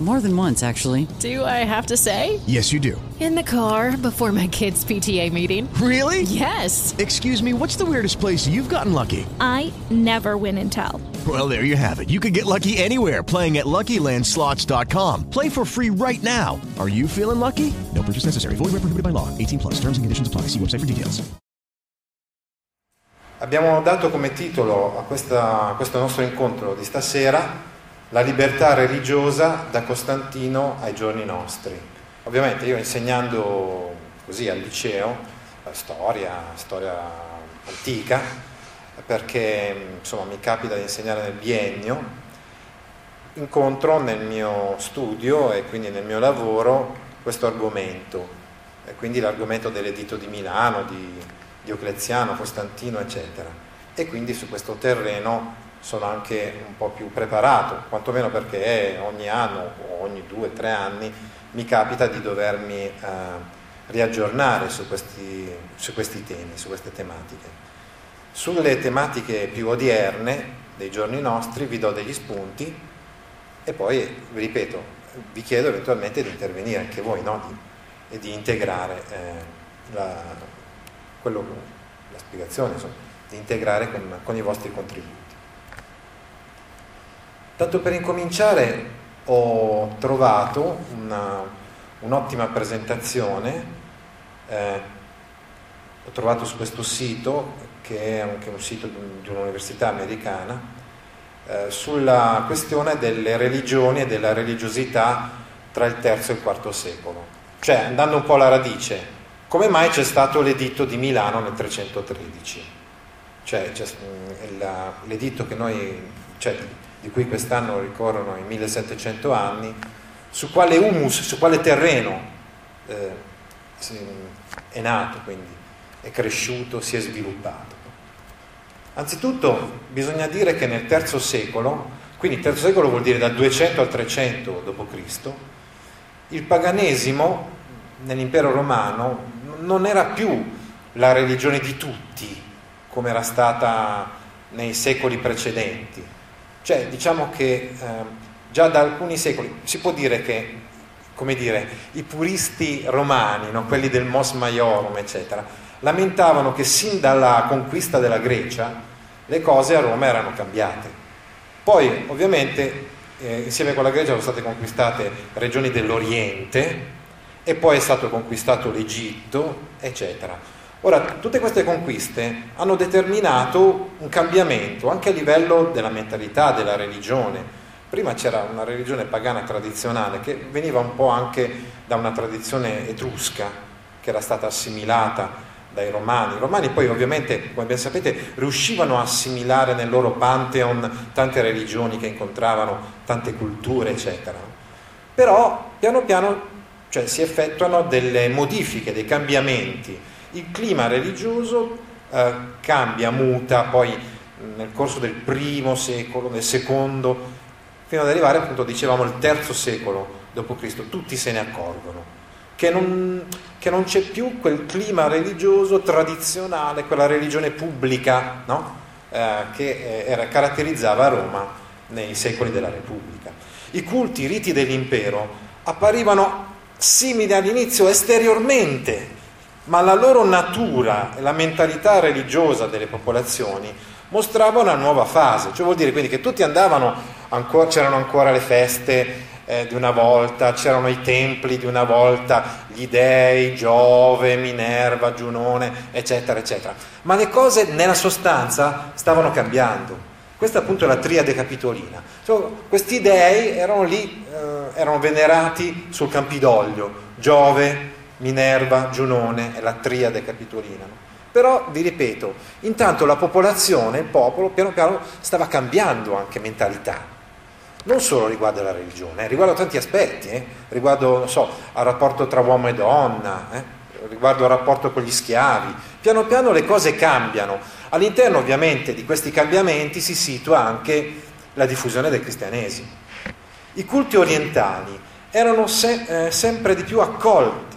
More than once, actually. Do I have to say? Yes, you do. In the car before my kids' PTA meeting. Really? Yes. Excuse me, what's the weirdest place you've gotten lucky? I never win and tell. Well, there you have it. You can get lucky anywhere playing at LuckyLandSlots.com. Play for free right now. Are you feeling lucky? No purchase necessary. Void where prohibited by law. 18 plus. Terms and conditions apply. See website for details. Abbiamo dato come titolo a, questa, a questo nostro incontro di stasera La libertà religiosa da Costantino ai giorni nostri. Ovviamente io insegnando così al liceo, storia, storia antica, perché insomma mi capita di insegnare nel biennio, incontro nel mio studio e quindi nel mio lavoro questo argomento, e quindi l'argomento dell'editto di Milano, di Diocleziano, Costantino, eccetera. E quindi su questo terreno sono anche un po' più preparato, quantomeno perché ogni anno o ogni due o tre anni mi capita di dovermi eh, riaggiornare su questi, su questi temi, su queste tematiche. Sulle tematiche più odierne dei giorni nostri vi do degli spunti e poi, vi ripeto, vi chiedo eventualmente di intervenire anche voi no? di, e di integrare eh, la, quello, la spiegazione, insomma, di integrare con, con i vostri contributi. Tanto per incominciare ho trovato una, un'ottima presentazione, eh, ho trovato su questo sito, che è anche un sito di un'università americana, eh, sulla questione delle religioni e della religiosità tra il III e il IV secolo. Cioè, andando un po' alla radice, come mai c'è stato l'editto di Milano nel 313? Cioè, l'editto che noi... Cioè, di cui quest'anno ricorrono i 1700 anni, su quale humus, su quale terreno eh, è nato, quindi è cresciuto, si è sviluppato. Anzitutto bisogna dire che nel III secolo, quindi III secolo vuol dire dal 200 al 300 d.C., il paganesimo nell'impero romano non era più la religione di tutti, come era stata nei secoli precedenti, cioè diciamo che eh, già da alcuni secoli si può dire che, come dire, i puristi romani, no, quelli del Mos Maiorum, eccetera, lamentavano che sin dalla conquista della Grecia le cose a Roma erano cambiate. Poi ovviamente eh, insieme con la Grecia sono state conquistate regioni dell'Oriente e poi è stato conquistato l'Egitto, eccetera. Ora, tutte queste conquiste hanno determinato un cambiamento anche a livello della mentalità, della religione. Prima c'era una religione pagana tradizionale che veniva un po' anche da una tradizione etrusca che era stata assimilata dai romani. I romani poi ovviamente, come ben sapete, riuscivano a assimilare nel loro pantheon tante religioni che incontravano, tante culture, eccetera. Però piano piano cioè, si effettuano delle modifiche, dei cambiamenti il clima religioso eh, cambia, muta poi nel corso del primo secolo, del secondo, fino ad arrivare appunto, dicevamo, al terzo secolo d.C. Tutti se ne accorgono che non, che non, c'è più quel clima religioso tradizionale, quella religione pubblica no? eh, che eh, era, caratterizzava Roma nei secoli della Repubblica. I culti, i riti dell'impero apparivano simili all'inizio esteriormente, ma la loro natura e la mentalità religiosa delle popolazioni mostrava una nuova fase, cioè vuol dire quindi che tutti andavano, ancora, c'erano ancora le feste eh, di una volta, c'erano i templi di una volta, gli dei, Giove, Minerva, Giunone, eccetera, eccetera, ma le cose nella sostanza stavano cambiando. Questa appunto è la triade capitolina. Cioè, questi dei erano lì, eh, erano venerati sul Campidoglio, Giove, Minerva, Giunone e la triade capitolina. Però, vi ripeto, intanto la popolazione, il popolo, piano piano stava cambiando anche mentalità. Non solo riguardo alla religione, eh, riguardo a tanti aspetti, eh, riguardo, so, al rapporto tra uomo e donna, eh, riguardo al rapporto con gli schiavi. Piano piano le cose cambiano. All'interno ovviamente di questi cambiamenti si situa anche la diffusione del cristianesimo. I culti orientali erano se- eh, sempre di più accolti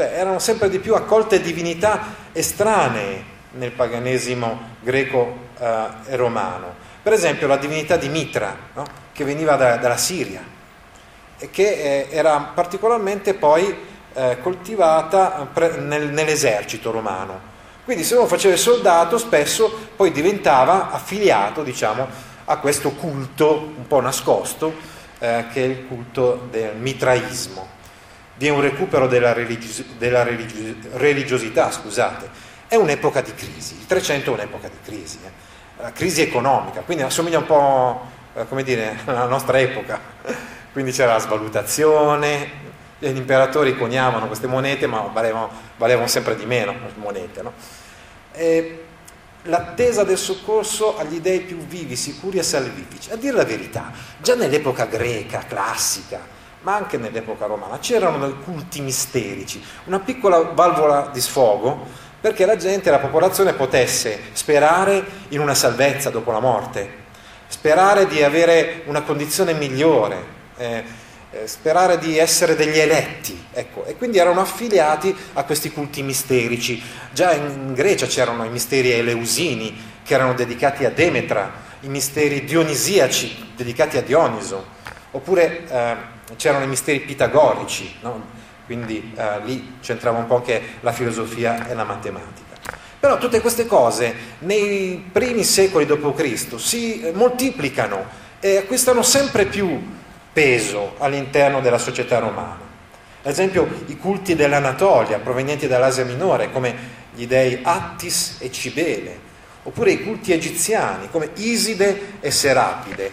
cioè erano sempre di più accolte divinità estranee nel paganesimo greco eh, e romano. Per esempio la divinità di Mitra, no? che veniva da, dalla Siria e che eh, era particolarmente poi eh, coltivata nell'esercito romano. Quindi se uno faceva il soldato spesso poi diventava affiliato diciamo, a questo culto un po' nascosto eh, che è il culto del mitraismo. Vi è un recupero della, religios- della religios- religiosità, scusate. È un'epoca di crisi, il 300 è un'epoca di crisi, eh. crisi economica, quindi assomiglia un po' eh, come dire, alla nostra epoca. Quindi c'era la svalutazione, gli imperatori coniavano queste monete ma valevano, valevano sempre di meno monete. No? l'attesa del soccorso agli dei più vivi, sicuri e salvifici. A dire la verità, già nell'epoca greca, classica, ma anche nell'epoca romana, c'erano dei culti misterici, una piccola valvola di sfogo perché la gente, la popolazione potesse sperare in una salvezza dopo la morte, sperare di avere una condizione migliore. Eh, eh, sperare di essere degli eletti, ecco, e quindi erano affiliati a questi culti misterici. Già in Grecia c'erano i misteri eleusini che erano dedicati a Demetra, i misteri dionisiaci dedicati a Dioniso, oppure eh, c'erano i misteri pitagorici, no? quindi eh, lì c'entrava un po' anche la filosofia e la matematica. Però tutte queste cose nei primi secoli d.C. si moltiplicano e acquistano sempre più peso all'interno della società romana. Ad esempio i culti dell'Anatolia provenienti dall'Asia minore come gli dei Attis e Cibele, oppure i culti egiziani come Iside e Serapide.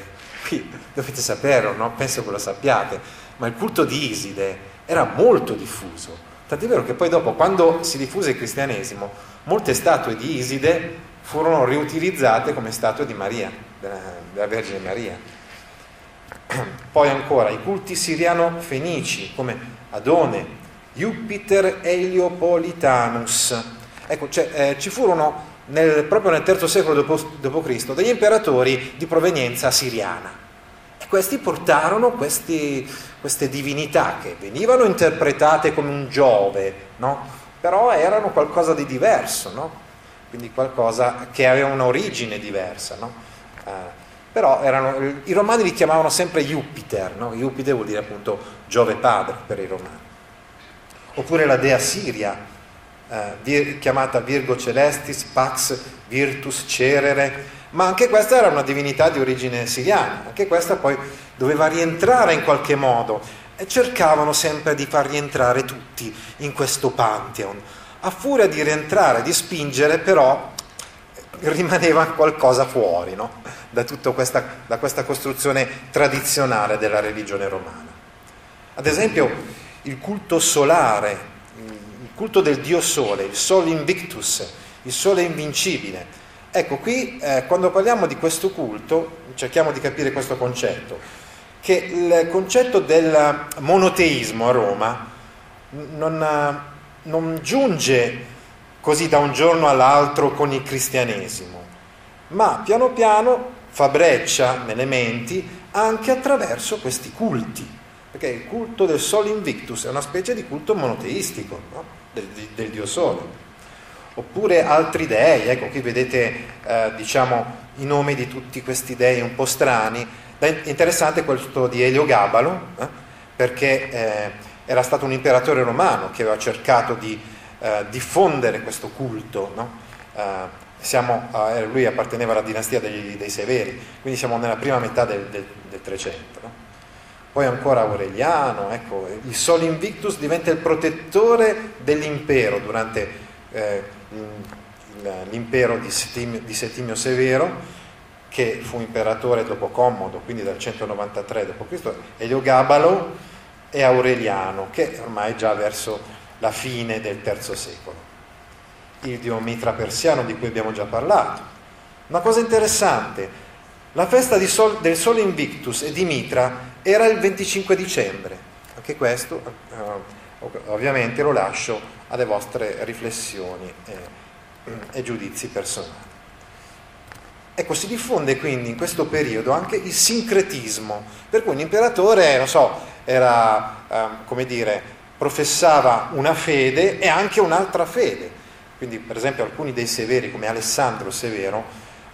Qui dovete saperlo, no? penso che lo sappiate, ma il culto di Iside era molto diffuso. Tant'è vero che poi dopo, quando si diffuse il cristianesimo, molte statue di Iside furono riutilizzate come statue di Maria, della, della Vergine Maria. Poi ancora i culti siriano-fenici come Adone, Jupiter Heliopolitanus. Ecco, cioè, eh, ci furono nel, proprio nel III secolo d.C. degli imperatori di provenienza siriana. Questi portarono questi, queste divinità che venivano interpretate come un Giove, no? però erano qualcosa di diverso, no? quindi qualcosa che aveva un'origine diversa. No? Eh, però erano, i romani li chiamavano sempre Jupiter? Jupiter vuol dire appunto Giove padre per i romani. Oppure la dea Siria, eh, vir, chiamata Virgo Celestis, Pax Virtus Cerere, ma anche questa era una divinità di origine siriana, anche questa poi doveva rientrare in qualche modo e cercavano sempre di far rientrare tutti in questo pantheon. A furia di rientrare, di spingere, però rimaneva qualcosa fuori no? da, questa, da questa costruzione tradizionale della religione romana. Ad esempio il culto solare, il culto del dio sole, il sole invictus, il sole invincibile. Ecco, qui eh, quando parliamo di questo culto cerchiamo di capire questo concetto, che il concetto del monoteismo a Roma non, non giunge così da un giorno all'altro con il cristianesimo, ma piano piano fa breccia nelle menti anche attraverso questi culti, perché il culto del Sol Invictus è una specie di culto monoteistico no? del, del, Dio Sole. Oppure altri dei, ecco qui vedete eh, diciamo, i nomi di tutti questi dei un po' strani, interessante questo di Eliogabalo, eh, perché eh, era stato un imperatore romano che aveva cercato di eh, diffondere questo culto. No? Eh, siamo, eh, lui apparteneva alla dinastia degli, dei Severi, quindi siamo nella prima metà del, del, del 300. No? Poi ancora Aureliano, ecco, il Sol Invictus diventa il protettore dell'impero durante eh, l'impero di Settimio, di Settimio, Severo, che fu imperatore dopo Commodo, quindi dal 193 d.C., Eliogabalo e Aureliano, che ormai già verso la fine del III secolo. Il dio Mitra persiano di cui abbiamo già parlato. Una cosa interessante, la festa Sol, del Sole Invictus e di Mitra era il 25 dicembre. Anche questo eh, ovviamente lo lascio alle vostre riflessioni e, e giudizi personali. Ecco, si diffonde quindi in questo periodo anche il sincretismo, per cui l'imperatore, non so, era, eh, come dire, professava una fede e anche un'altra fede. quindi per esempio alcuni dei severi come Alessandro Severo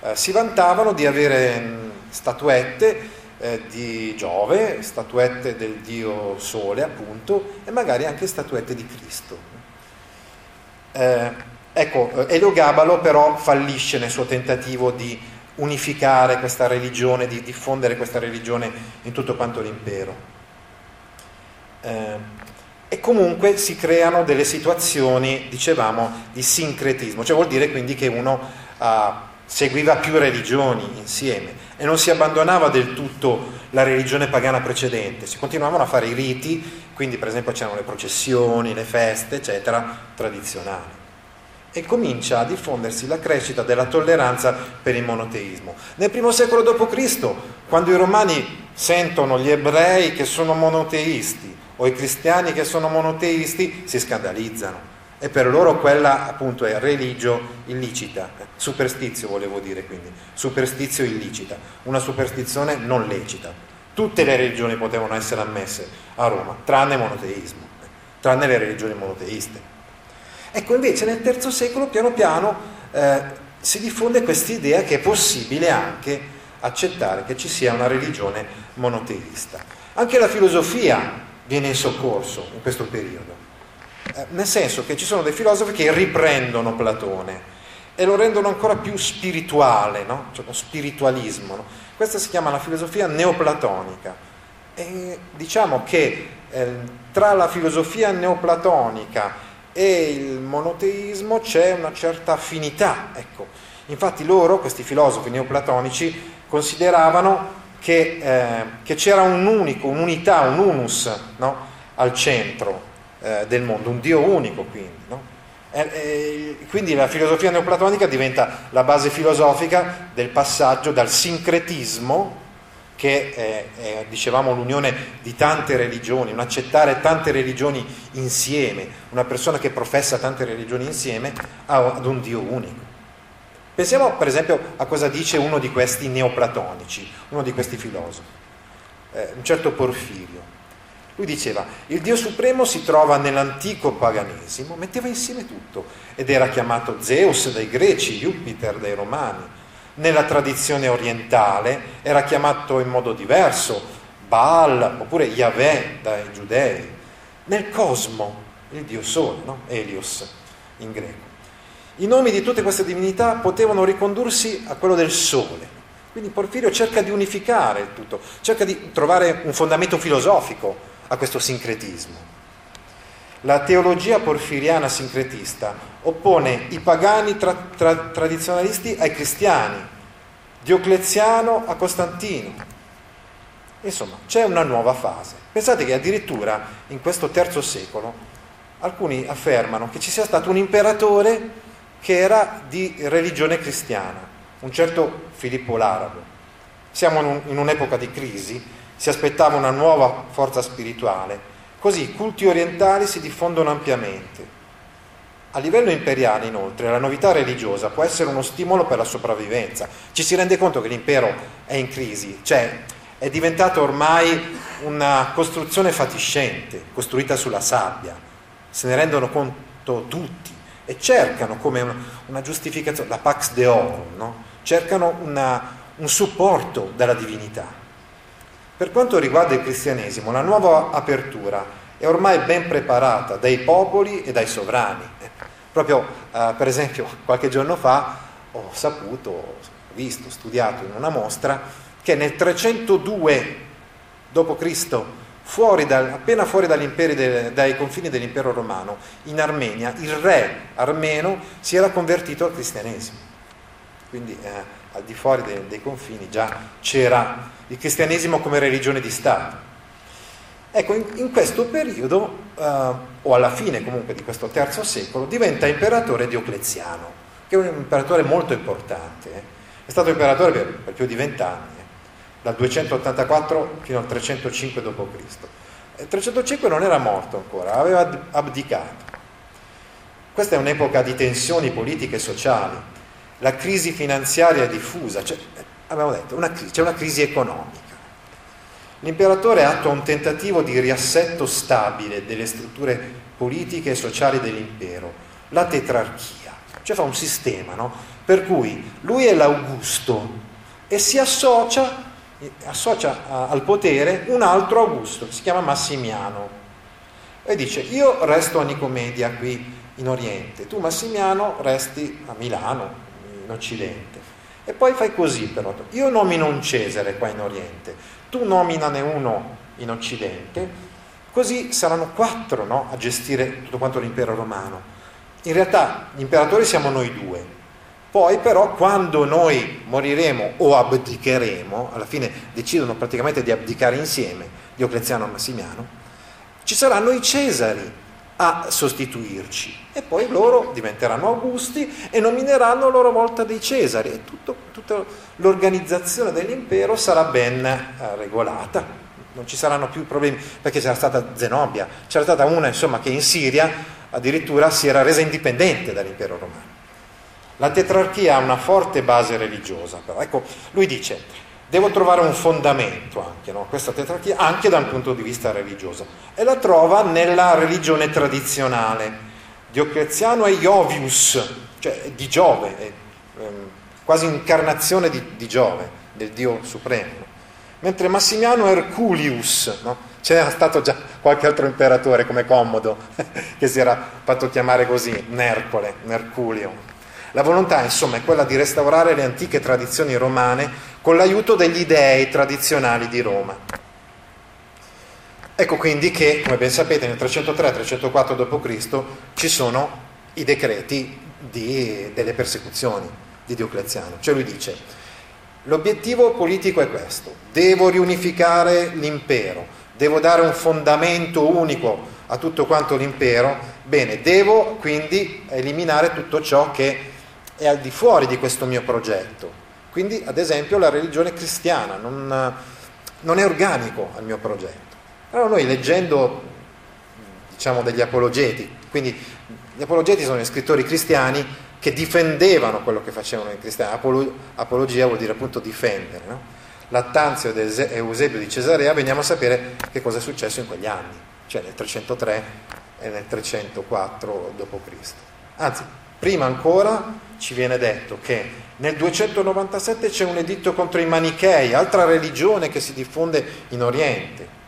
eh, si vantavano di avere mh, statuette eh, di Giove, statuette del dio Sole appunto e magari anche statuette di Cristo. Eh, ecco, eh, Elio Gabalo però fallisce nel suo tentativo di unificare questa religione, di diffondere questa religione in tutto quanto l'impero. Eh, e comunque si creano delle situazioni, dicevamo, di sincretismo, cioè vuol dire quindi che uno uh, seguiva più religioni insieme e non si abbandonava del tutto la religione pagana precedente, si continuavano a fare i riti, quindi per esempio c'erano le processioni, le feste, eccetera, tradizionali. E comincia a diffondersi la crescita della tolleranza per il monoteismo. Nel primo secolo d.C., quando i romani sentono gli ebrei che sono monoteisti, o i cristiani che sono monoteisti si scandalizzano e per loro quella appunto è religio illicita, superstizio volevo dire quindi, superstizio illicita, una superstizione non lecita. Tutte le religioni potevano essere ammesse a Roma, tranne il monoteismo, tranne le religioni monoteiste. Ecco invece nel III secolo piano piano eh, si diffonde questa idea che è possibile anche accettare che ci sia una religione monoteista. Anche la filosofia viene in soccorso in questo periodo. Nel senso che ci sono dei filosofi che riprendono Platone e lo rendono ancora più spirituale, no? cioè lo spiritualismo. No? Questa si chiama la filosofia neoplatonica. E diciamo che eh, tra la filosofia neoplatonica e il monoteismo c'è una certa affinità. Ecco. Infatti loro, questi filosofi neoplatonici, consideravano che, eh, che c'era un unico, un'unità, un unus no? al centro eh, del mondo, un Dio unico quindi. No? E, quindi la filosofia neoplatonica diventa la base filosofica del passaggio dal sincretismo, che è, è, dicevamo l'unione di tante religioni, un accettare tante religioni insieme, una persona che professa tante religioni insieme, ad un Dio unico. Pensiamo per esempio a cosa dice uno di questi neoplatonici, uno di questi filosofi, eh, un certo Porfirio. Lui diceva, il Dio Supremo si trova nell'antico paganesimo, metteva insieme tutto, ed era chiamato Zeus dai greci, Jupiter dai romani. Nella tradizione orientale era chiamato in modo diverso, Baal oppure Yahweh dai giudei. Nel cosmo, il Dio Sole, no? Elios in greco. I nomi di tutte queste divinità potevano ricondursi a quello del sole. Quindi Porfirio cerca di unificare il tutto, cerca di trovare un fondamento filosofico a questo sincretismo. La teologia porfiriana sincretista oppone i pagani tra, tra, tradizionalisti ai cristiani, Diocleziano a Costantino. Insomma, c'è una nuova fase. Pensate che addirittura in questo terzo secolo alcuni affermano che ci sia stato un imperatore che era di religione cristiana, un certo Filippo l'Arabo. Siamo in, un, in un'epoca di crisi, si aspettava una nuova forza spirituale, così i culti orientali si diffondono ampiamente. A livello imperiale, inoltre, la novità religiosa può essere uno stimolo per la sopravvivenza. Ci si rende conto che l'impero è in crisi, cioè è diventato ormai una costruzione fatiscente, costruita sulla sabbia. Se ne rendono conto tutti e cercano come una, giustificazione, la Pax Deorum, no? cercano una, un supporto dalla divinità. Per quanto riguarda il cristianesimo, la nuova apertura è ormai ben preparata dai popoli e dai sovrani. Proprio, eh, per esempio, qualche giorno fa ho saputo, ho visto, studiato in una mostra che nel 302 d.C fuori dal, appena fuori de, dai confini dell'impero romano, in Armenia, il re armeno si era convertito al cristianesimo. Quindi eh, al di fuori dei, dei confini già c'era il cristianesimo come religione di Stato. Ecco, in, in questo periodo, eh, o alla fine comunque di questo terzo secolo, diventa imperatore Diocleziano, che è un imperatore molto importante. Eh. È stato imperatore per, per più di vent'anni dal 284 fino al 305 d.C. Il 305 non era morto ancora, aveva abdicato. Questa è un'epoca di tensioni politiche e sociali, la crisi finanziaria diffusa, cioè, abbiamo detto, una crisi, c'è una crisi economica. L'imperatore attua un tentativo di riassetto stabile delle strutture politiche e sociali dell'impero, la tetrarchia. cioè fa un sistema, no? per cui lui è l'Augusto e si associa, associa al potere un altro Augusto, che si chiama Massimiano, e dice io resto a Nicomedia qui in Oriente, tu Massimiano resti a Milano, in Occidente. E poi fai così però, io nomino un Cesare qua in Oriente, tu nominane uno in Occidente, così saranno quattro no, a gestire tutto quanto l'impero romano. In realtà gli imperatori siamo noi due, poi però quando noi moriremo o abdicheremo, alla fine decidono praticamente di abdicare insieme Diocleziano e Massimiano, ci saranno i Cesari a sostituirci. E poi loro diventeranno Augusti e nomineranno a loro volta dei Cesari. E tutto, tutta l'organizzazione dell'impero sarà ben eh, regolata, non ci saranno più problemi perché c'era stata Zenobia, c'era stata una insomma che in Siria addirittura si era resa indipendente dall'impero romano. La tetrarchia ha una forte base religiosa, però. Ecco, lui dice devo trovare un fondamento anche, no? questa tetrarchia, anche da un punto di vista religioso. E la trova nella religione tradizionale. Diocleziano è Iovius, cioè di Giove, è, ehm, quasi incarnazione di, di, Giove, del Dio supremo. Mentre Massimiano è Herculius, no? c'era stato già qualche altro imperatore come Commodo che si era fatto chiamare così, Nercole, Merculio. La volontà, insomma, è quella di restaurare le antiche tradizioni romane con l'aiuto degli dei tradizionali di Roma. Ecco quindi che, come ben sapete, nel 303-304 d.C. ci sono i decreti di, delle persecuzioni di Diocleziano. Cioè lui dice, l'obiettivo politico è questo, devo riunificare l'impero, devo dare un fondamento unico a tutto quanto l'impero, bene, devo quindi eliminare tutto ciò che è al di fuori di questo mio progetto. Quindi, ad esempio, la religione cristiana non, non è organico al mio progetto. Allora noi leggendo, diciamo, degli apologeti, quindi gli apologeti sono gli scrittori cristiani che difendevano quello che facevano i cristiani. Apolo, apologia vuol dire appunto difendere. No? Lattanzio ed Eusebio di Cesarea, veniamo a sapere che cosa è successo in quegli anni, cioè nel 303 e nel 304 d.C. Anzi, Prima ancora ci viene detto che nel 297 c'è un editto contro i manichei, altra religione che si diffonde in Oriente.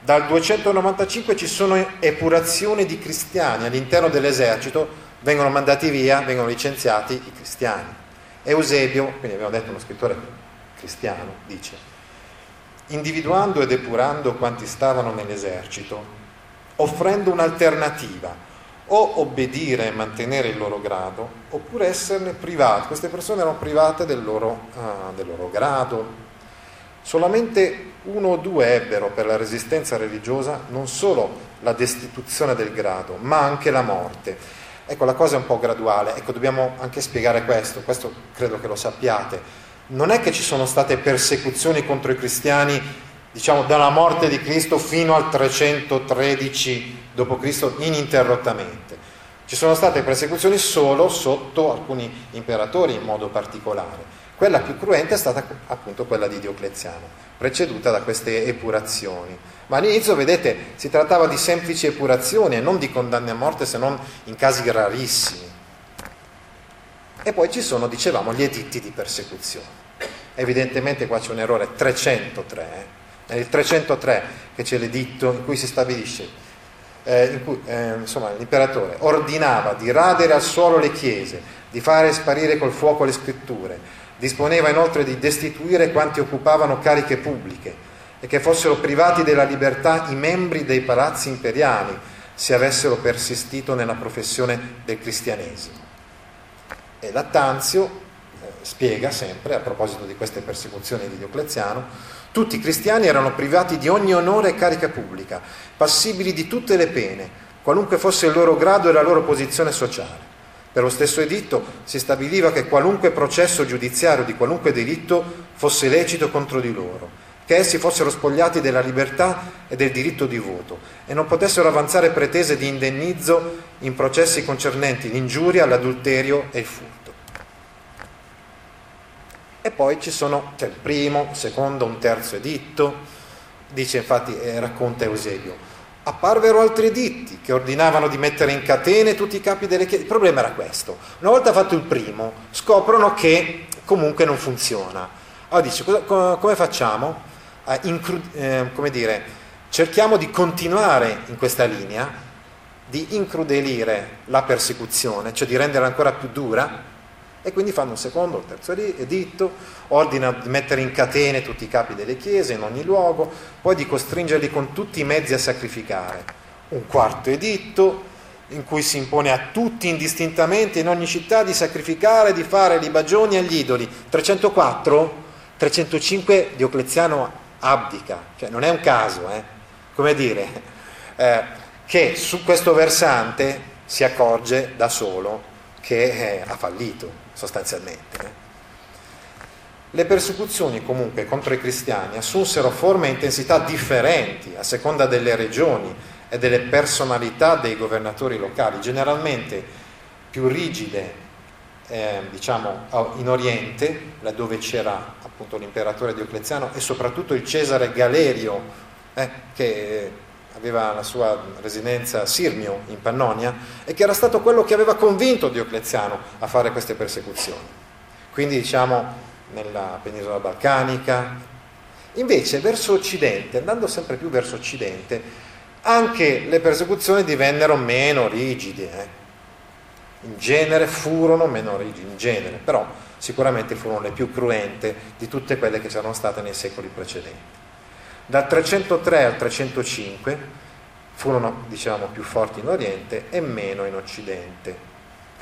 Dal 295 ci sono epurazioni di cristiani all'interno dell'esercito, vengono mandati via, vengono licenziati i cristiani. Eusebio, quindi abbiamo detto uno scrittore cristiano, dice, individuando ed epurando quanti stavano nell'esercito, offrendo un'alternativa o obbedire e mantenere il loro grado, oppure esserne privati. Queste persone erano private del loro, uh, del loro grado. Solamente uno o due ebbero per la resistenza religiosa non solo la destituzione del grado, ma anche la morte. Ecco, la cosa è un po' graduale, ecco, dobbiamo anche spiegare questo, questo credo che lo sappiate. Non è che ci sono state persecuzioni contro i cristiani diciamo dalla morte di Cristo fino al 313 d.C. ininterrottamente. Ci sono state persecuzioni solo sotto alcuni imperatori in modo particolare. Quella più cruenta è stata appunto quella di Diocleziano, preceduta da queste epurazioni. Ma all'inizio, vedete, si trattava di semplici epurazioni e non di condanne a morte se non in casi rarissimi. E poi ci sono, dicevamo, gli editti di persecuzione. Evidentemente qua c'è un errore 303, eh? nel 303 che c'è l'editto in cui si stabilisce, eh, in cui eh, insomma, l'imperatore ordinava di radere al suolo le chiese, di fare sparire col fuoco le scritture, disponeva inoltre di destituire quanti occupavano cariche pubbliche e che fossero privati della libertà i membri dei palazzi imperiali se avessero persistito nella professione del cristianesimo. E Lattanzio eh, spiega sempre, a proposito di queste persecuzioni di Diocleziano, tutti i cristiani erano privati di ogni onore e carica pubblica, passibili di tutte le pene, qualunque fosse il loro grado e la loro posizione sociale. Per lo stesso editto si stabiliva che qualunque processo giudiziario di qualunque delitto fosse lecito contro di loro, che essi fossero spogliati della libertà e del diritto di voto e non potessero avanzare pretese di indennizzo in processi concernenti l'ingiuria, l'adulterio e il furto. E poi ci sono, c'è il primo, il secondo, un terzo editto, dice infatti, eh, racconta Eusebio, apparvero altri editti che ordinavano di mettere in catene tutti i capi delle chiese. Il problema era questo. Una volta fatto il primo, scoprono che comunque non funziona. Allora dice, cosa, come facciamo? Incru- eh, come dire, cerchiamo di continuare in questa linea, di incrudelire la persecuzione, cioè di renderla ancora più dura, e quindi fanno un secondo, un terzo editto, ordina di mettere in catene tutti i capi delle chiese in ogni luogo, poi di costringerli con tutti i mezzi a sacrificare. Un quarto editto in cui si impone a tutti indistintamente in ogni città di sacrificare, di fare libagioni agli idoli. 304, 305 Diocleziano abdica, cioè non è un caso, eh? come dire, eh, che su questo versante si accorge da solo che eh, ha fallito sostanzialmente. Eh. Le persecuzioni comunque contro i cristiani assunsero forme e intensità differenti a seconda delle regioni e delle personalità dei governatori locali, generalmente più rigide eh, diciamo in Oriente, laddove c'era appunto l'imperatore Diocleziano e soprattutto il Cesare Galerio, eh, che aveva la sua residenza a Sirmio in Pannonia e che era stato quello che aveva convinto Diocleziano a fare queste persecuzioni. Quindi diciamo nella penisola balcanica. Invece verso occidente, andando sempre più verso occidente, anche le persecuzioni divennero meno rigide. Eh. In genere furono meno rigide, in genere, però sicuramente furono le più cruente di tutte quelle che c'erano state nei secoli precedenti. Dal 303 al 305 furono diciamo, più forti in Oriente e meno in Occidente.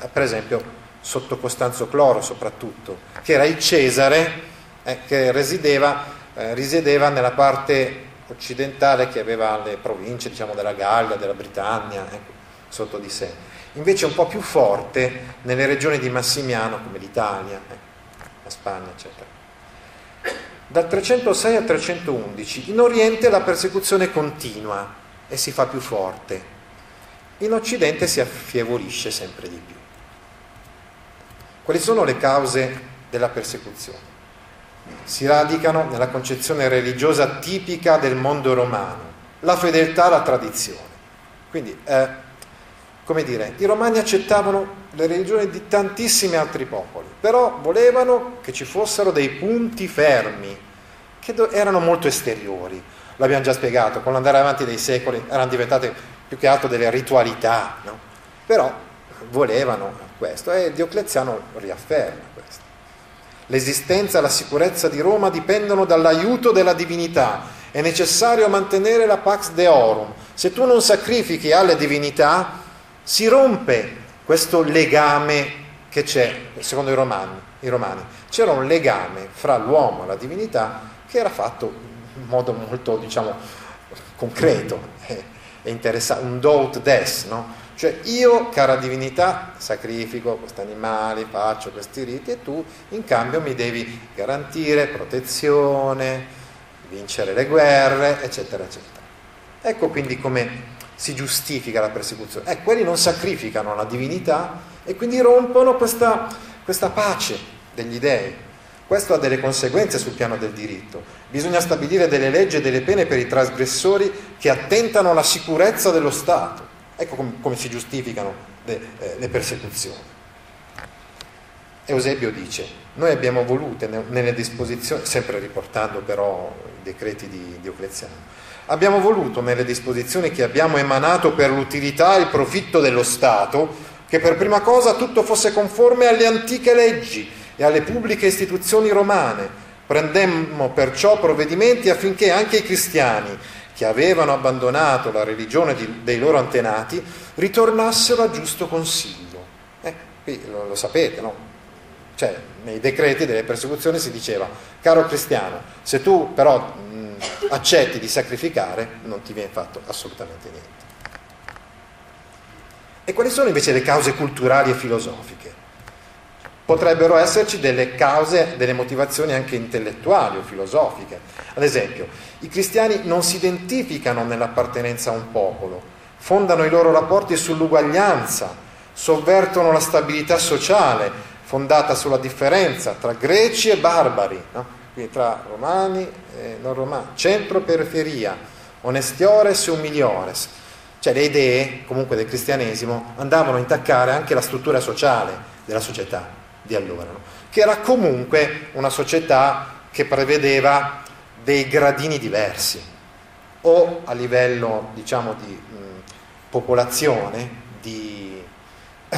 Per esempio sotto Costanzo Cloro soprattutto, che era il Cesare eh, che risiedeva, eh, risiedeva, nella parte occidentale che aveva le province diciamo, della Gallia, della Britannia ecco, sotto di sé. Invece un po' più forte nelle regioni di Massimiano come l'Italia, eh, la Spagna, eccetera. Dal 306 al 311 in Oriente la persecuzione continua e si fa più forte, in Occidente si affievolisce sempre di più. Quali sono le cause della persecuzione? Si radicano nella concezione religiosa tipica del mondo romano, la fedeltà alla tradizione. Quindi, eh, come dire, i romani accettavano le religioni di tantissimi altri popoli, però volevano che ci fossero dei punti fermi che erano molto esteriori. L'abbiamo già spiegato, con l'andare avanti dei secoli erano diventate più che altro delle ritualità, no? però volevano questo e Diocleziano riafferma questo. L'esistenza e la sicurezza di Roma dipendono dall'aiuto della divinità, è necessario mantenere la pax deorum. Se tu non sacrifichi alle divinità, si rompe questo legame che c'è, secondo i romani, i romani. C'era un legame fra l'uomo e la divinità che era fatto in modo molto, diciamo, concreto e interessante, un do ut des, no? Cioè io, cara divinità, sacrifico questi animali, faccio questi riti e tu in cambio mi devi garantire protezione, vincere le guerre, eccetera, eccetera. Ecco quindi come si giustifica la persecuzione. Eh, quelli non sacrificano la divinità e quindi rompono questa, questa pace degli dei. Questo ha delle conseguenze sul piano del diritto. Bisogna stabilire delle leggi e delle pene per i trasgressori che attentano alla sicurezza dello Stato. Ecco come, come si giustificano le, eh, le persecuzioni. Eusebio dice, noi abbiamo volute nelle disposizioni, sempre riportando però i decreti di Diocleziano, abbiamo voluto nelle disposizioni che abbiamo emanato per l'utilità e il profitto dello Stato che per prima cosa tutto fosse conforme alle antiche leggi e alle pubbliche istituzioni romane. Prendemmo perciò provvedimenti affinché anche i cristiani, che avevano abbandonato la religione di, dei loro antenati, ritornassero a giusto consiglio. Eh, qui lo, lo sapete, no? Cioè, nei decreti delle persecuzioni si diceva, caro cristiano, se tu però accetti di sacrificare, non ti viene fatto assolutamente niente. E quali sono invece le cause culturali e filosofiche? Potrebbero esserci delle cause, delle motivazioni anche intellettuali o filosofiche. Ad esempio, i cristiani non si identificano nell'appartenenza a un popolo, fondano i loro rapporti sull'uguaglianza, sovvertono la stabilità sociale fondata sulla differenza tra greci e barbari, no? Quindi tra romani e non romani, centro-periferia, onestiores e umiliores. Cioè le idee comunque del cristianesimo andavano a intaccare anche la struttura sociale della società di allora, no? che era comunque una società che prevedeva dei gradini diversi, o a livello diciamo di mh, popolazione, di,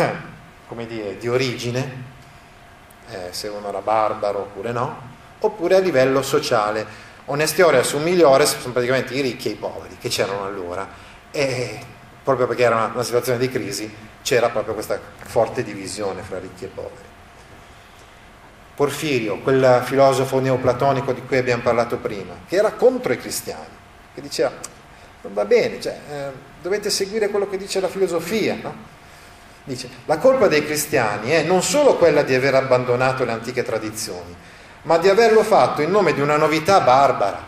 dire, di origine, eh, se uno era barbaro oppure no, oppure a livello sociale. Onestiores o migliores sono praticamente i ricchi e i poveri che c'erano allora e proprio perché era una, una situazione di crisi c'era proprio questa forte divisione fra ricchi e poveri. Porfirio, quel filosofo neoplatonico di cui abbiamo parlato prima, che era contro i cristiani, che diceva non va bene, cioè, eh, dovete seguire quello che dice la filosofia. No? Dice, la colpa dei cristiani è non solo quella di aver abbandonato le antiche tradizioni, ma di averlo fatto in nome di una novità barbara,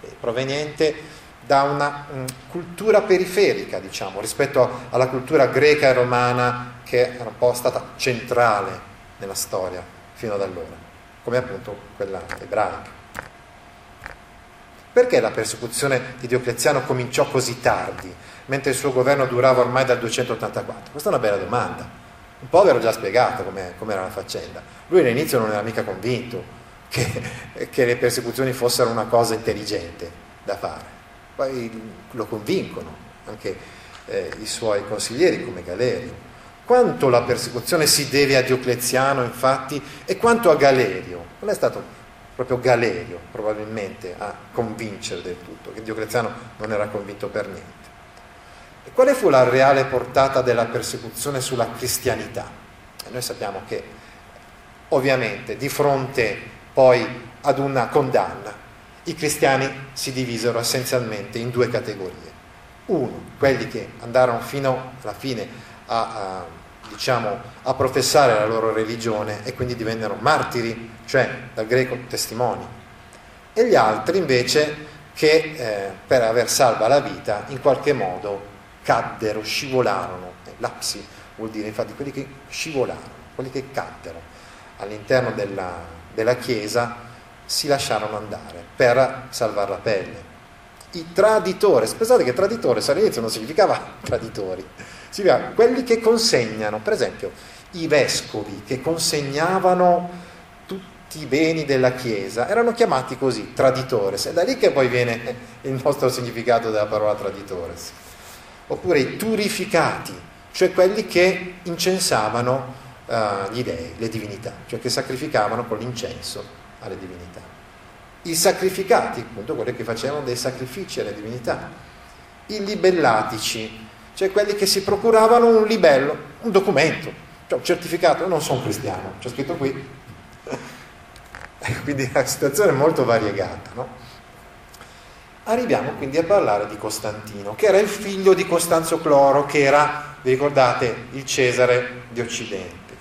eh, proveniente da una um, cultura periferica, diciamo, rispetto alla cultura greca e romana che era un po' stata centrale nella storia fino ad allora, come appunto quella ebraica. Perché la persecuzione di Diocleziano cominciò così tardi, mentre il suo governo durava ormai dal 284? Questa è una bella domanda. Un po' ve l'ho già spiegato come era la faccenda. Lui all'inizio non era mica convinto che, che le persecuzioni fossero una cosa intelligente da fare. Poi lo convincono anche eh, i suoi consiglieri come Galerio. Quanto la persecuzione si deve a Diocleziano, infatti, e quanto a Galerio? Non è stato proprio Galerio probabilmente a convincere del tutto, che Diocleziano non era convinto per niente. Quale fu la reale portata della persecuzione sulla cristianità? Noi sappiamo che ovviamente di fronte poi ad una condanna i cristiani si divisero essenzialmente in due categorie. Uno, quelli che andarono fino alla fine a, a, diciamo, a professare la loro religione e quindi divennero martiri, cioè dal greco testimoni, e gli altri invece che eh, per aver salva la vita in qualche modo caddero, scivolarono, lapsi vuol dire infatti quelli che scivolarono, quelli che caddero all'interno della, della Chiesa si lasciarono andare per salvare la pelle. I traditori, pensate che traditore all'inizio non significava traditori, significava quelli che consegnano, per esempio i vescovi che consegnavano tutti i beni della Chiesa, erano chiamati così, traditores, è da lì che poi viene il nostro significato della parola traditores. Oppure i turificati, cioè quelli che incensavano uh, gli dei, le divinità, cioè che sacrificavano con l'incenso alle divinità. I sacrificati, appunto quelli che facevano dei sacrifici alle divinità. I libellatici, cioè quelli che si procuravano un libello, un documento, cioè un certificato, non sono cristiano, c'è scritto qui. quindi la situazione è molto variegata. No? Arriviamo quindi a parlare di Costantino, che era il figlio di Costanzo Cloro, che era, vi ricordate, il Cesare di Occidente.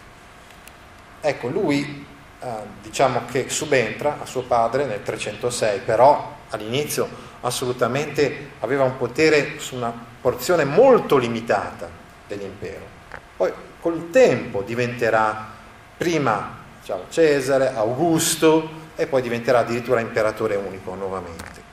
Ecco, lui eh, diciamo che subentra a suo padre nel 306, però all'inizio assolutamente aveva un potere su una porzione molto limitata dell'impero. Poi col tempo diventerà prima diciamo, Cesare, Augusto e poi diventerà addirittura imperatore unico nuovamente.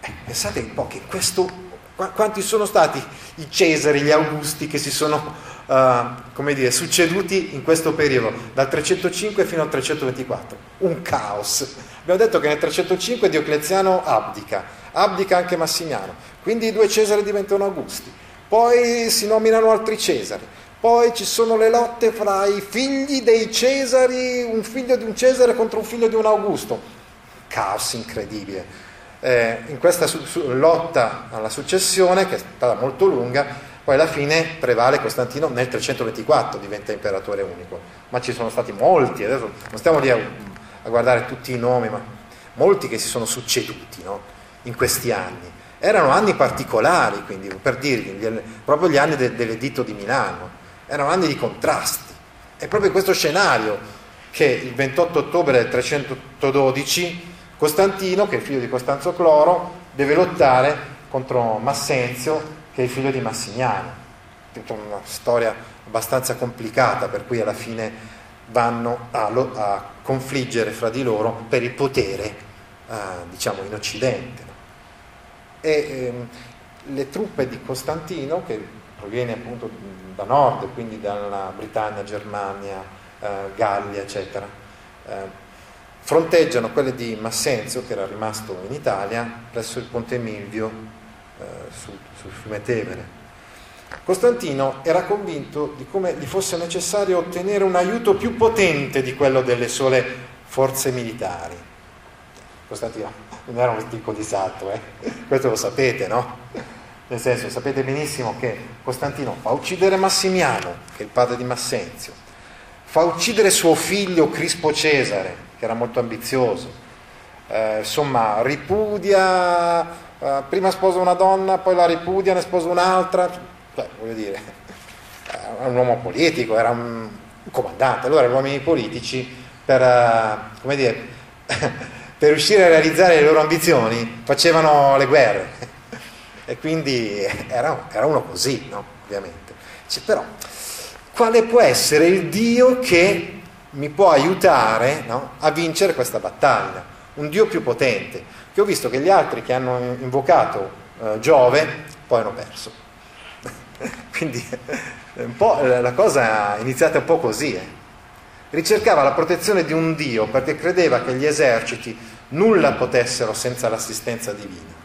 Eh, pensate un po' che questo quanti sono stati i Cesari, gli Augusti che si sono uh, dire, succeduti in questo periodo, dal 305 fino al 324? Un caos. Abbiamo detto che nel 305 Diocleziano abdica, abdica anche Massimiano, quindi i due Cesari diventano Augusti, poi si nominano altri Cesari, poi ci sono le lotte fra i figli dei Cesari, un figlio di un Cesare contro un figlio di un Augusto. Caos incredibile eh, in questa su- su- lotta alla successione, che è stata molto lunga, poi alla fine prevale Costantino nel 324, diventa imperatore unico. Ma ci sono stati molti, adesso non stiamo lì a, a guardare tutti i nomi, ma molti che si sono succeduti no? in questi anni. Erano anni particolari, quindi per dirvi, proprio gli anni de- dell'editto di Milano, erano anni di contrasti. È proprio in questo scenario che il 28 ottobre del 312 Costantino, che è figlio di Costanzo Cloro, deve lottare contro Massenzio, che è figlio di Massignano. Tutta una storia abbastanza complicata, per cui alla fine vanno a, a confliggere fra di loro per il potere, eh, diciamo, in Occidente. E ehm, le truppe di Costantino, che proviene appunto da nord, quindi dalla Britannia, Germania, eh, Gallia, eccetera, eh, fronteggiano quelle di Massenzio, che era rimasto in Italia, presso il Ponte Milvio eh, sul, sul fiume Tevere. Costantino era convinto di come gli fosse necessario ottenere un aiuto più potente di quello delle sole forze militari. Costantino non era un ricco di satto, eh? questo lo sapete, no? Nel senso, sapete benissimo che Costantino fa uccidere Massimiano, che è il padre di Massenzio, fa uccidere suo figlio Crispo Cesare, che era molto ambizioso, eh, insomma, ripudia, eh, prima sposa una donna, poi la ripudia, ne sposa un'altra, cioè, voglio dire, era un uomo politico, era un, comandante, allora gli uomini politici per, uh, come dire, per riuscire a realizzare le loro ambizioni facevano le guerre e quindi era, era uno così, no? ovviamente. Cioè, però, quale può essere il Dio che mi può aiutare no? a vincere questa battaglia? Un Dio più potente, che ho visto che gli altri che hanno invocato uh, Giove poi hanno perso. Quindi la cosa è iniziata un po' così. Eh. Ricercava la protezione di un Dio perché credeva che gli eserciti nulla potessero senza l'assistenza divina.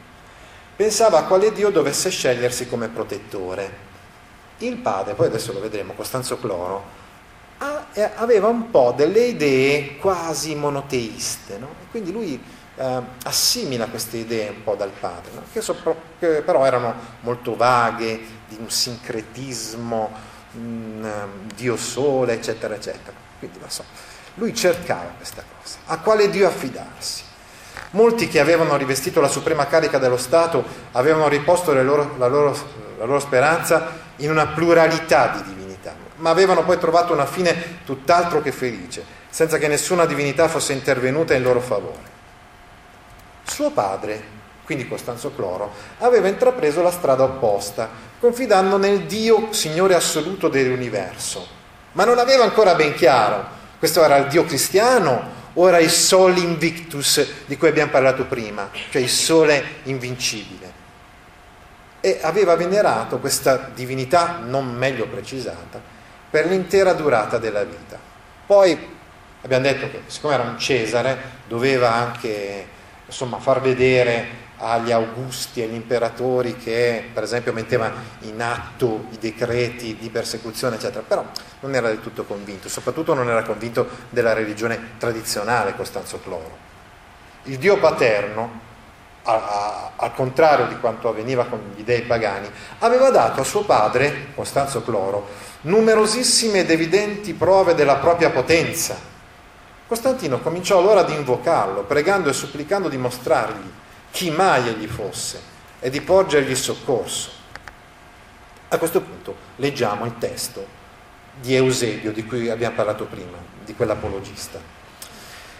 Pensava a quale Dio dovesse scegliersi come protettore. Il padre, poi adesso lo vedremo, Costanzo Cloro, aveva un po' delle idee quasi monoteiste, no? quindi lui eh, assimila queste idee un po' dal padre, no? che, so, che, però erano molto vaghe, di un sincretismo, un um, Dio sole, eccetera, eccetera. Quindi so. Lui cercava questa cosa. A quale Dio affidarsi? Molti che avevano rivestito la suprema carica dello Stato avevano riposto loro, la, loro, la loro speranza in una pluralità di divinità, ma avevano poi trovato una fine tutt'altro che felice, senza che nessuna divinità fosse intervenuta in loro favore. Suo padre, quindi Costanzo Cloro, aveva intrapreso la strada opposta, confidando nel Dio Signore assoluto dell'universo, ma non aveva ancora ben chiaro, questo era il Dio cristiano o era il Sol Invictus di cui abbiamo parlato prima, cioè il Sole invincibile. E aveva venerato questa divinità non meglio precisata per l'intera durata della vita. Poi abbiamo detto che siccome era un Cesare doveva anche insomma, far vedere agli augusti, agli imperatori che per esempio metteva in atto i decreti di persecuzione, eccetera, però non era del tutto convinto, soprattutto non era convinto della religione tradizionale Costanzo Cloro. Il Dio paterno, al contrario di quanto avveniva con gli dei pagani, aveva dato a suo padre, Costanzo Cloro, numerosissime ed evidenti prove della propria potenza Costantino cominciò allora ad invocarlo, pregando e supplicando di mostrargli chi mai egli fosse e di porgergli soccorso. A questo punto leggiamo il testo di Eusebio di cui abbiamo parlato prima, di quell'apologista.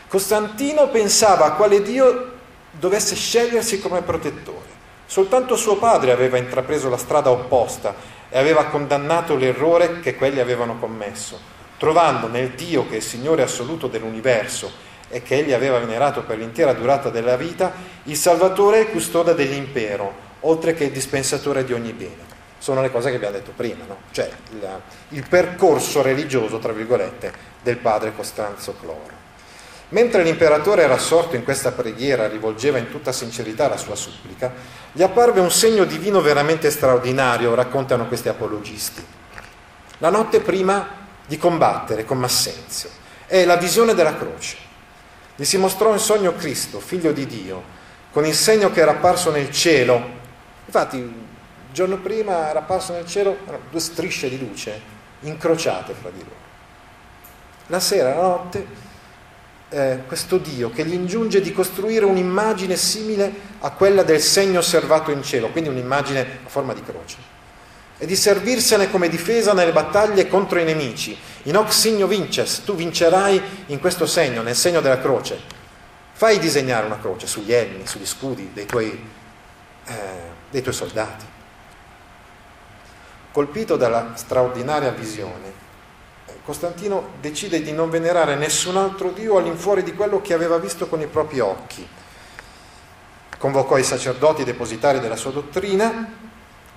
Costantino pensava a quale Dio dovesse scegliersi come protettore. Soltanto suo padre aveva intrapreso la strada opposta e aveva condannato l'errore che quelli avevano commesso trovando nel Dio che è il Signore assoluto dell'universo e che egli aveva venerato per l'intera durata della vita, il Salvatore e custode dell'impero, oltre che il dispensatore di ogni bene. Sono le cose che abbiamo detto prima, no? cioè il, il percorso religioso, tra virgolette, del padre Costanzo Cloro. Mentre l'imperatore era assorto in questa preghiera, rivolgeva in tutta sincerità la sua supplica, gli apparve un segno divino veramente straordinario, raccontano questi apologisti. La notte prima di combattere con Massenzio. È la visione della croce. Gli si mostrò in sogno Cristo, figlio di Dio, con il segno che era apparso nel cielo. Infatti, il giorno prima era apparso nel cielo due strisce di luce incrociate fra di loro. La sera, la notte, eh, questo Dio che gli ingiunge di costruire un'immagine simile a quella del segno osservato in cielo, quindi un'immagine a forma di croce e di servirsene come difesa nelle battaglie contro i nemici. In hoc signo vinces, tu vincerai in questo segno, nel segno della croce. Fai disegnare una croce sugli elmi, sugli scudi dei tuoi, eh, dei tuoi soldati. Colpito dalla straordinaria visione, Costantino decide di non venerare nessun altro dio all'infuori di quello che aveva visto con i propri occhi. Convocò i sacerdoti depositari della sua dottrina,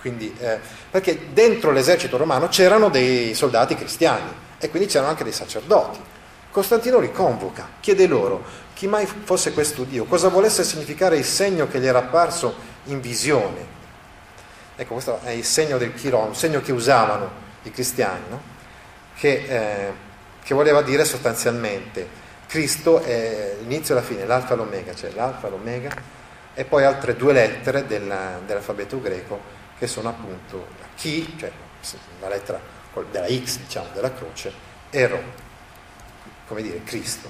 quindi, eh, perché dentro l'esercito romano c'erano dei soldati cristiani e quindi c'erano anche dei sacerdoti. Costantino li convoca, chiede loro chi mai fosse questo Dio, cosa volesse significare il segno che gli era apparso in visione. Ecco, questo è il segno del chiron, un segno che usavano i cristiani, no? Che, eh, che, voleva dire sostanzialmente Cristo è l'inizio e la fine, l'alfa e l'omega, cioè l'alfa e l'omega, e poi altre due lettere della, dell'alfabeto greco che sono appunto la chi, cioè la lettera della X, diciamo, della croce, e Ro, come dire, Cristo,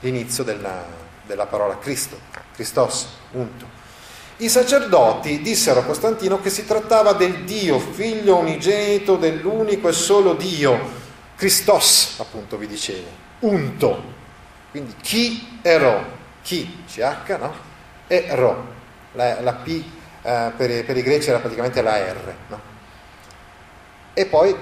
l'inizio della, della parola Cristo, Christos, unto. I sacerdoti dissero a Costantino che si trattava del Dio, figlio unigenito dell'unico e solo Dio, Christos, appunto vi dicevo, unto. Quindi chi e ro, chi, CH, no? E ro. La, la P eh, per, per, i greci era praticamente la R, no? E poi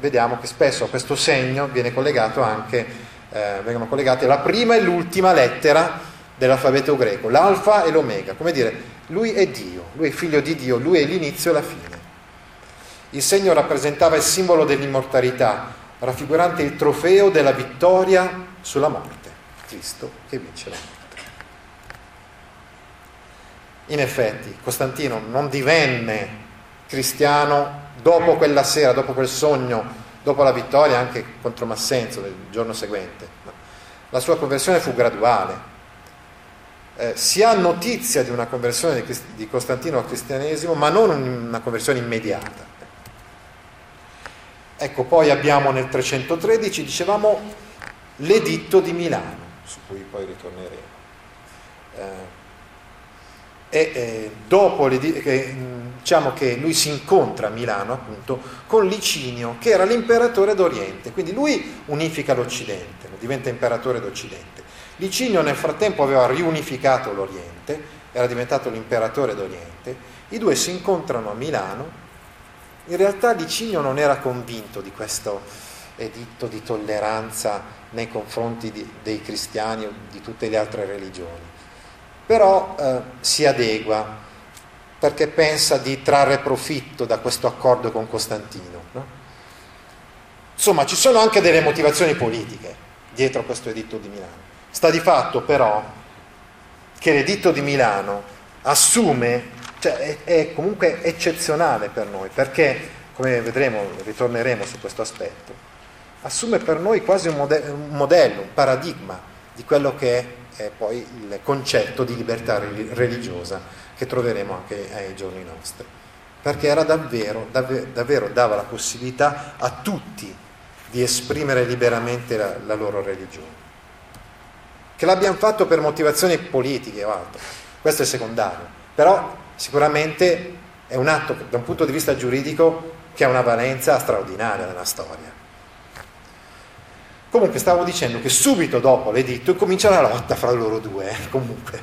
vediamo che spesso a questo segno viene collegato anche, eh, vengono collegate la prima e l'ultima lettera dell'alfabeto greco, l'alfa e l'omega, come dire, lui è Dio, lui è figlio di Dio, lui è l'inizio e la fine. Il segno rappresentava il simbolo dell'immortalità, raffigurante il trofeo della vittoria sulla morte, Cristo che vince la morte. In effetti, Costantino non divenne cristiano dopo quella sera, dopo quel sogno, dopo la vittoria anche contro Massenzo del giorno seguente. La sua conversione fu graduale, eh, si ha notizia di una conversione di, Costantino al cristianesimo, ma non una conversione immediata. Ecco, poi abbiamo nel 313, dicevamo, l'editto di Milano, su cui poi ritorneremo. Eh, e eh, dopo che, diciamo che lui si incontra a Milano appunto con Licinio che era l'imperatore d'Oriente, quindi lui unifica l'Occidente, diventa imperatore d'Occidente. Licinio nel frattempo aveva riunificato l'Oriente, era diventato l'imperatore d'Oriente, i due si incontrano a Milano, in realtà Licinio non era convinto di questo editto di tolleranza nei confronti di, dei cristiani o di tutte le altre religioni, però eh, si adegua perché pensa di trarre profitto da questo accordo con Costantino. No? Insomma, ci sono anche delle motivazioni politiche dietro questo editto di Milano. Sta di fatto però che l'editto di Milano assume, cioè è, è comunque eccezionale per noi, perché, come vedremo, ritorneremo su questo aspetto, assume per noi quasi un, modello, un, modello, un paradigma di quello che è, è poi il concetto di libertà religiosa che troveremo anche ai giorni nostri. Perché era davvero, davvero, davvero dava la possibilità a tutti di esprimere liberamente la, la loro religione. Che l'abbiano fatto per motivazioni politiche o altro, questo è secondario, però sicuramente è un atto da un punto di vista giuridico che ha una valenza straordinaria nella storia. Comunque stavo dicendo che subito dopo l'editto comincia la lotta fra loro due, eh, comunque.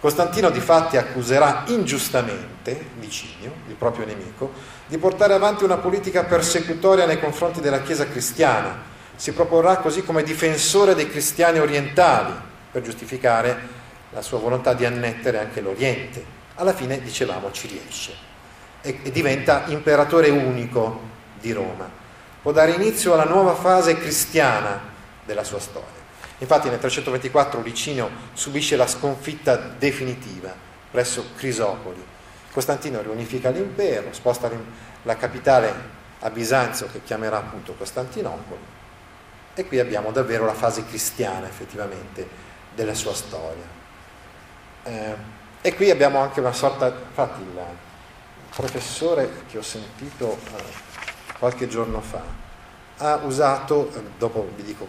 Costantino di fatti accuserà ingiustamente Licinio, il proprio nemico, di portare avanti una politica persecutoria nei confronti della Chiesa cristiana, si proporrà così come difensore dei cristiani orientali per giustificare la sua volontà di annettere anche l'Oriente. Alla fine, dicevamo, ci riesce e, e diventa imperatore unico di Roma. Può dare inizio alla nuova fase cristiana della sua storia. Infatti nel 324 Licinio subisce la sconfitta definitiva presso Crisopoli. Costantino riunifica l'impero, sposta la capitale a Bisanzio che chiamerà appunto Costantinopoli e qui abbiamo davvero la fase cristiana effettivamente della sua storia. Eh, e qui abbiamo anche una sorta, infatti il professore che ho sentito eh, qualche giorno fa ha usato, eh, dopo vi dico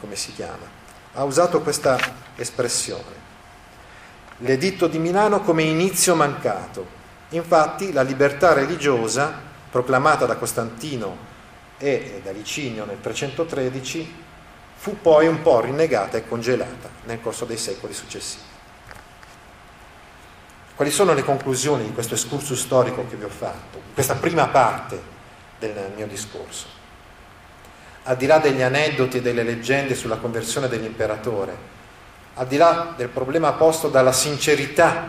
come si chiama, ha usato questa espressione, l'editto di Milano come inizio mancato. Infatti la libertà religiosa proclamata da Costantino e da Licinio nel 313 fu poi un po' rinnegata e congelata nel corso dei secoli successivi. Quali sono le conclusioni di questo escursus storico che vi ho fatto, questa prima parte del mio discorso? al di là degli aneddoti e delle leggende sulla conversione dell'imperatore, al di là del problema posto dalla sincerità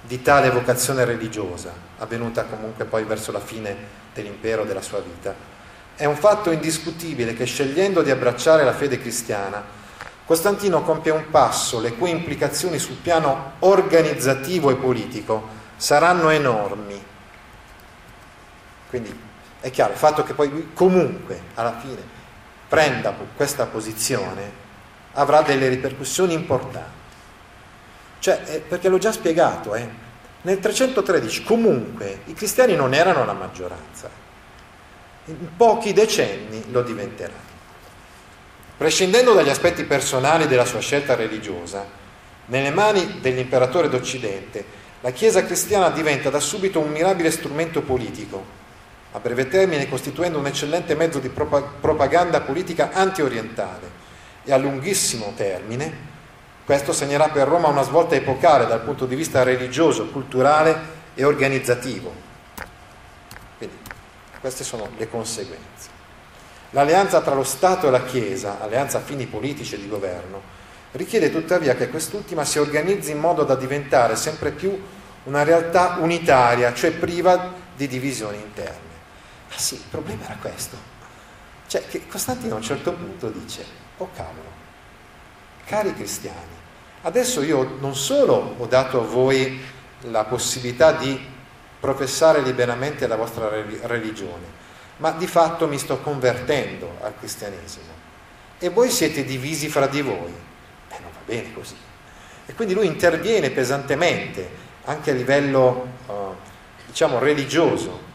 di tale vocazione religiosa, avvenuta comunque poi verso la fine dell'impero della sua vita, è un fatto indiscutibile che scegliendo di abbracciare la fede cristiana, Costantino compie un passo le cui implicazioni sul piano organizzativo e politico saranno enormi. Quindi è chiaro, il fatto che poi lui comunque alla fine prenda questa posizione avrà delle ripercussioni importanti. Cioè, eh, perché l'ho già spiegato, eh, nel 313 comunque i cristiani non erano la maggioranza, in pochi decenni lo diventeranno. Prescindendo dagli aspetti personali della sua scelta religiosa, nelle mani dell'imperatore d'Occidente, la Chiesa cristiana diventa da subito un mirabile strumento politico, a breve termine costituendo un eccellente mezzo di propaganda politica anti-orientale e a lunghissimo termine questo segnerà per Roma una svolta epocale dal punto di vista religioso, culturale e organizzativo. Queste sono le conseguenze. L'alleanza tra lo Stato e la Chiesa, alleanza a fini politici e di governo, richiede tuttavia che quest'ultima si organizzi in modo da diventare sempre più una realtà unitaria, cioè priva di divisioni interne. Ah sì, il problema era questo. Cioè che Costantino a un certo punto dice, oh cavolo, cari cristiani, adesso io non solo ho dato a voi la possibilità di professare liberamente la vostra religione, ma di fatto mi sto convertendo al cristianesimo e voi siete divisi fra di voi. Eh, non va bene così. E quindi lui interviene pesantemente anche a livello, uh, diciamo, religioso,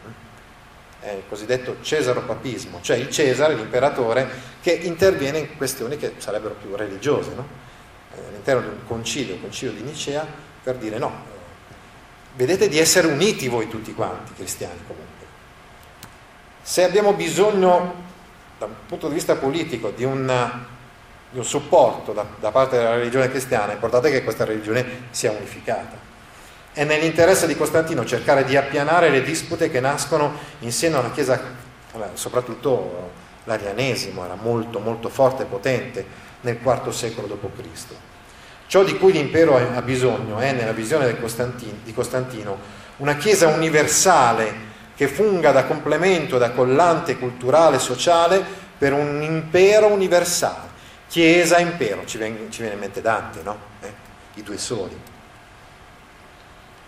eh, il cosiddetto cesaropapismo, cioè il Cesare, l'imperatore, che interviene in questioni che sarebbero più religiose, no? eh, all'interno di un concilio, il concilio di Nicea, per dire no, vedete di essere uniti voi tutti quanti, cristiani comunque. Se abbiamo bisogno, da un punto di vista politico, di un, di un supporto da, da parte della religione cristiana, è importante che questa religione sia unificata. È nell'interesse di Costantino cercare di appianare le dispute che nascono in seno alla Chiesa, soprattutto l'arianesimo era molto molto forte e potente nel IV secolo d.C. Ciò di cui l'impero ha bisogno è, nella visione di Costantino, una Chiesa universale che funga da complemento, da collante culturale e sociale per un impero universale. Chiesa, impero, ci viene, ci viene in mente Dante, no? Eh? I due soli.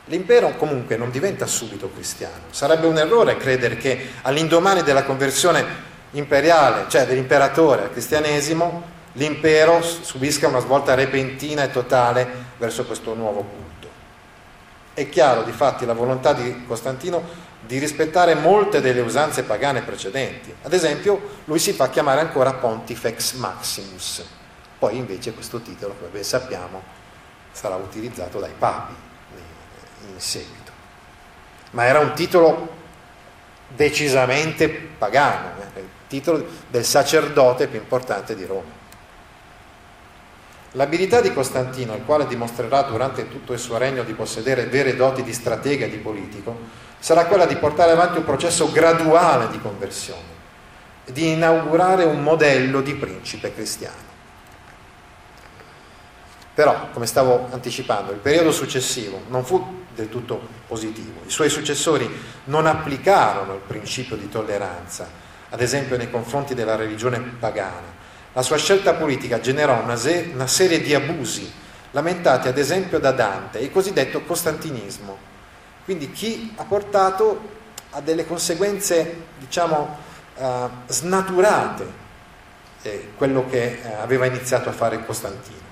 L'impero comunque non diventa subito cristiano. Sarebbe un errore credere che all'indomani della conversione imperiale, cioè dell'imperatore al cristianesimo, l'impero subisca una svolta repentina e totale verso questo nuovo culto. È chiaro, difatti, la volontà di Costantino di rispettare molte delle usanze pagane precedenti. Ad esempio, lui si fa chiamare ancora Pontifex Maximus. Poi invece questo titolo, come ben sappiamo, sarà utilizzato dai papi in seguito. Ma era un titolo decisamente pagano, eh? il titolo del sacerdote più importante di Roma. L'abilità di Costantino, il quale dimostrerà durante tutto il suo regno di possedere vere doti di stratega e di politico, sarà quella di portare avanti un processo graduale di conversione, di inaugurare un modello di principe cristiano. Però, come stavo anticipando, il periodo successivo non fu del tutto positivo. I suoi successori non applicarono il principio di tolleranza, ad esempio nei confronti della religione pagana. La sua scelta politica generò una, se- una serie di abusi, lamentati ad esempio da Dante, il cosiddetto costantinismo, quindi chi ha portato a delle conseguenze, diciamo, eh, snaturate eh, quello che eh, aveva iniziato a fare Costantino.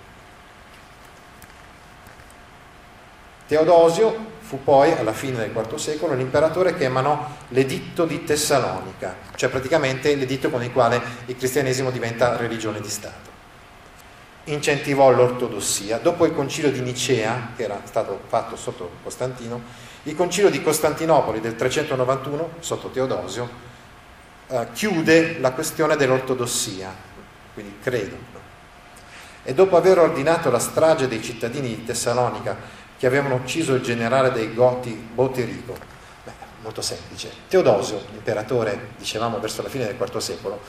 Teodosio fu poi, alla fine del IV secolo, l'imperatore che emanò l'editto di Tessalonica, cioè praticamente l'editto con il quale il cristianesimo diventa religione di Stato. Incentivò l'ortodossia. Dopo il concilio di Nicea, che era stato fatto sotto Costantino, il concilio di Costantinopoli del 391, sotto Teodosio, eh, chiude la questione dell'ortodossia, quindi credo. E dopo aver ordinato la strage dei cittadini di Tessalonica che avevano ucciso il generale dei Goti Boterico, beh, molto semplice, Teodosio, imperatore, dicevamo verso la fine del IV secolo,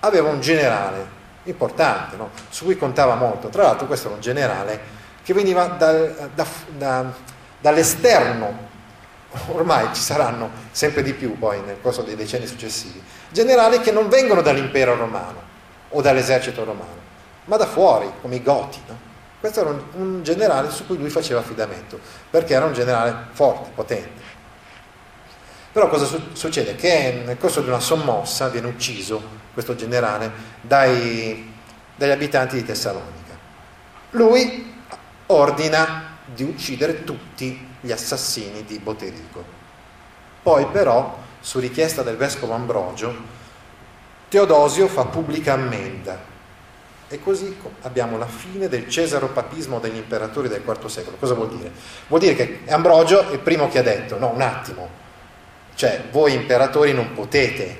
aveva un generale importante, no? su cui contava molto. Tra l'altro questo era un generale che veniva da, da, da, dall'esterno, ormai ci saranno sempre di più poi nel corso dei decenni successivi, generali che non vengono dall'impero romano o dall'esercito romano, ma da fuori, come i Goti. No? Questo era un, un generale su cui lui faceva affidamento, perché era un generale forte, potente. Però cosa su- succede? Che nel corso di una sommossa viene ucciso questo generale dai, dagli abitanti di Tessalonica. Lui ordina di uccidere tutti gli assassini di Boterico. Poi però, su richiesta del vescovo Ambrogio, Teodosio fa pubblica ammenda e così abbiamo la fine del cesaropapismo degli imperatori del IV secolo. Cosa vuol dire? Vuol dire che Ambrogio è il primo che ha detto, no, un attimo, cioè voi imperatori non potete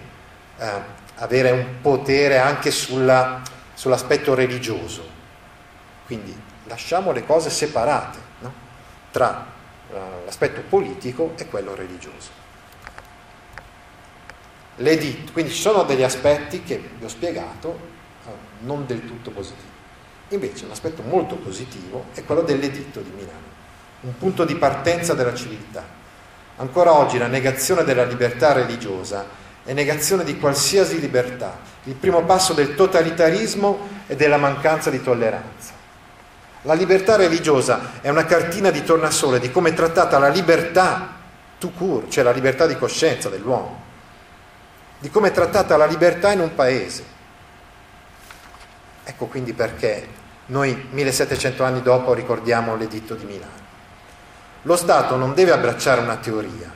eh, avere un potere anche sulla, sull'aspetto religioso, quindi lasciamo le cose separate no? tra uh, l'aspetto politico e quello religioso. L'editto, quindi ci sono degli aspetti che vi ho spiegato non del tutto positivi. Invece un aspetto molto positivo è quello dell'editto di Milano, un punto di partenza della civiltà. Ancora oggi la negazione della libertà religiosa è negazione di qualsiasi libertà, il primo passo del totalitarismo e della mancanza di tolleranza. La libertà religiosa è una cartina di tornasole di come è trattata la libertà tout court, cioè la libertà di coscienza dell'uomo, di come è trattata la libertà in un paese. Ecco quindi perché noi 1700 anni dopo ricordiamo l'editto di Milano. Lo Stato non deve abbracciare una teoria,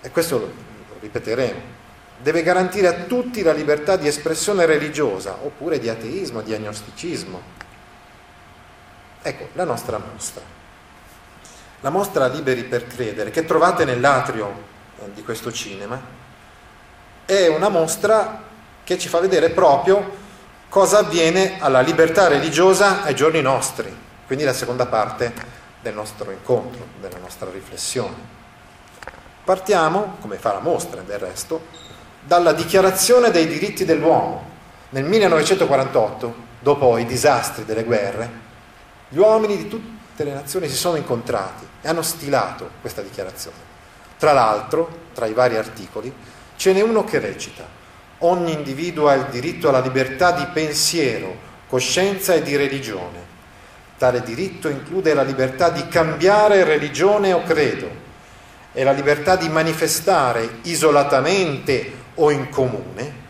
e questo lo ripeteremo, deve garantire a tutti la libertà di espressione religiosa, oppure di ateismo, di agnosticismo, Ecco, la nostra mostra. La mostra Liberi per credere, che trovate nell'atrio eh, di questo cinema, è una mostra che ci fa vedere proprio cosa avviene alla libertà religiosa ai giorni nostri, quindi la seconda parte del nostro incontro, della nostra riflessione. Partiamo, come fa la mostra del resto, dalla dichiarazione dei diritti dell'uomo. Nel 1948, dopo i disastri delle guerre, gli uomini di tutte le nazioni si sono incontrati e hanno stilato questa dichiarazione. Tra l'altro, tra i vari articoli, ce n'è uno che recita ogni individuo ha il diritto alla libertà di pensiero, coscienza e di religione. Tale diritto include la libertà di cambiare religione o credo e la libertà di manifestare isolatamente o in comune,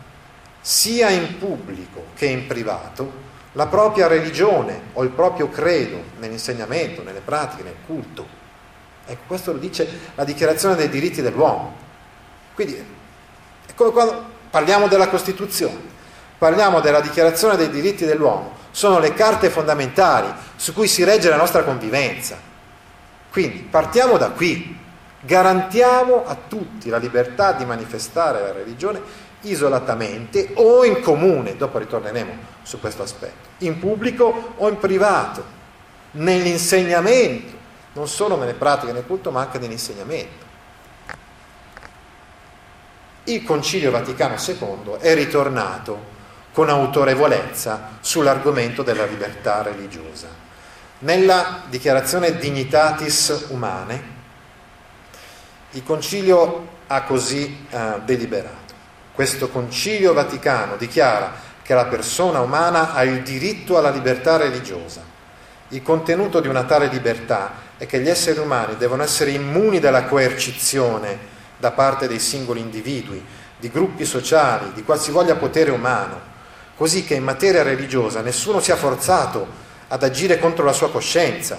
sia in pubblico che in privato, la propria religione o il proprio credo nell'insegnamento, nelle pratiche, nel culto. Ecco, questo lo dice la dichiarazione dei diritti dell'uomo. Quindi è come quando parliamo della Costituzione, parliamo della dichiarazione dei diritti dell'uomo, sono le carte fondamentali su cui si regge la nostra convivenza. Quindi partiamo da qui, garantiamo a tutti la libertà di manifestare la religione isolatamente o in comune, dopo ritorneremo su questo aspetto, in pubblico o in privato, nell'insegnamento, non solo nelle pratiche nel culto, ma anche nell'insegnamento. Il Concilio Vaticano II è ritornato con autorevolezza sull'argomento della libertà religiosa. Nella dichiarazione Dignitatis Humane, il Concilio ha così eh, deliberato. Questo Concilio Vaticano dichiara che la persona umana ha il diritto alla libertà religiosa. Il contenuto di una tale libertà è che gli esseri umani devono essere immuni dalla coercizione da parte dei singoli individui, di gruppi sociali, di qualsivoglia potere umano, così che in materia religiosa nessuno sia forzato ad agire contro la sua coscienza,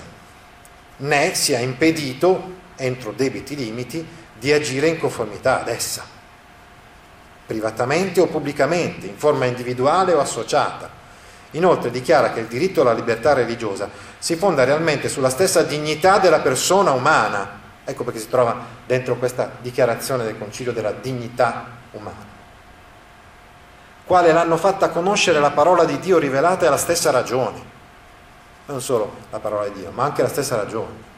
né sia impedito, entro debiti limiti, di agire in conformità ad essa privatamente o pubblicamente, in forma individuale o associata. Inoltre dichiara che il diritto alla libertà religiosa si fonda realmente sulla stessa dignità della persona umana. Ecco perché si trova dentro questa dichiarazione del Concilio della dignità umana. Quale l'hanno fatta conoscere la parola di Dio rivelata è la stessa ragione. Non solo la parola di Dio, ma anche la stessa ragione.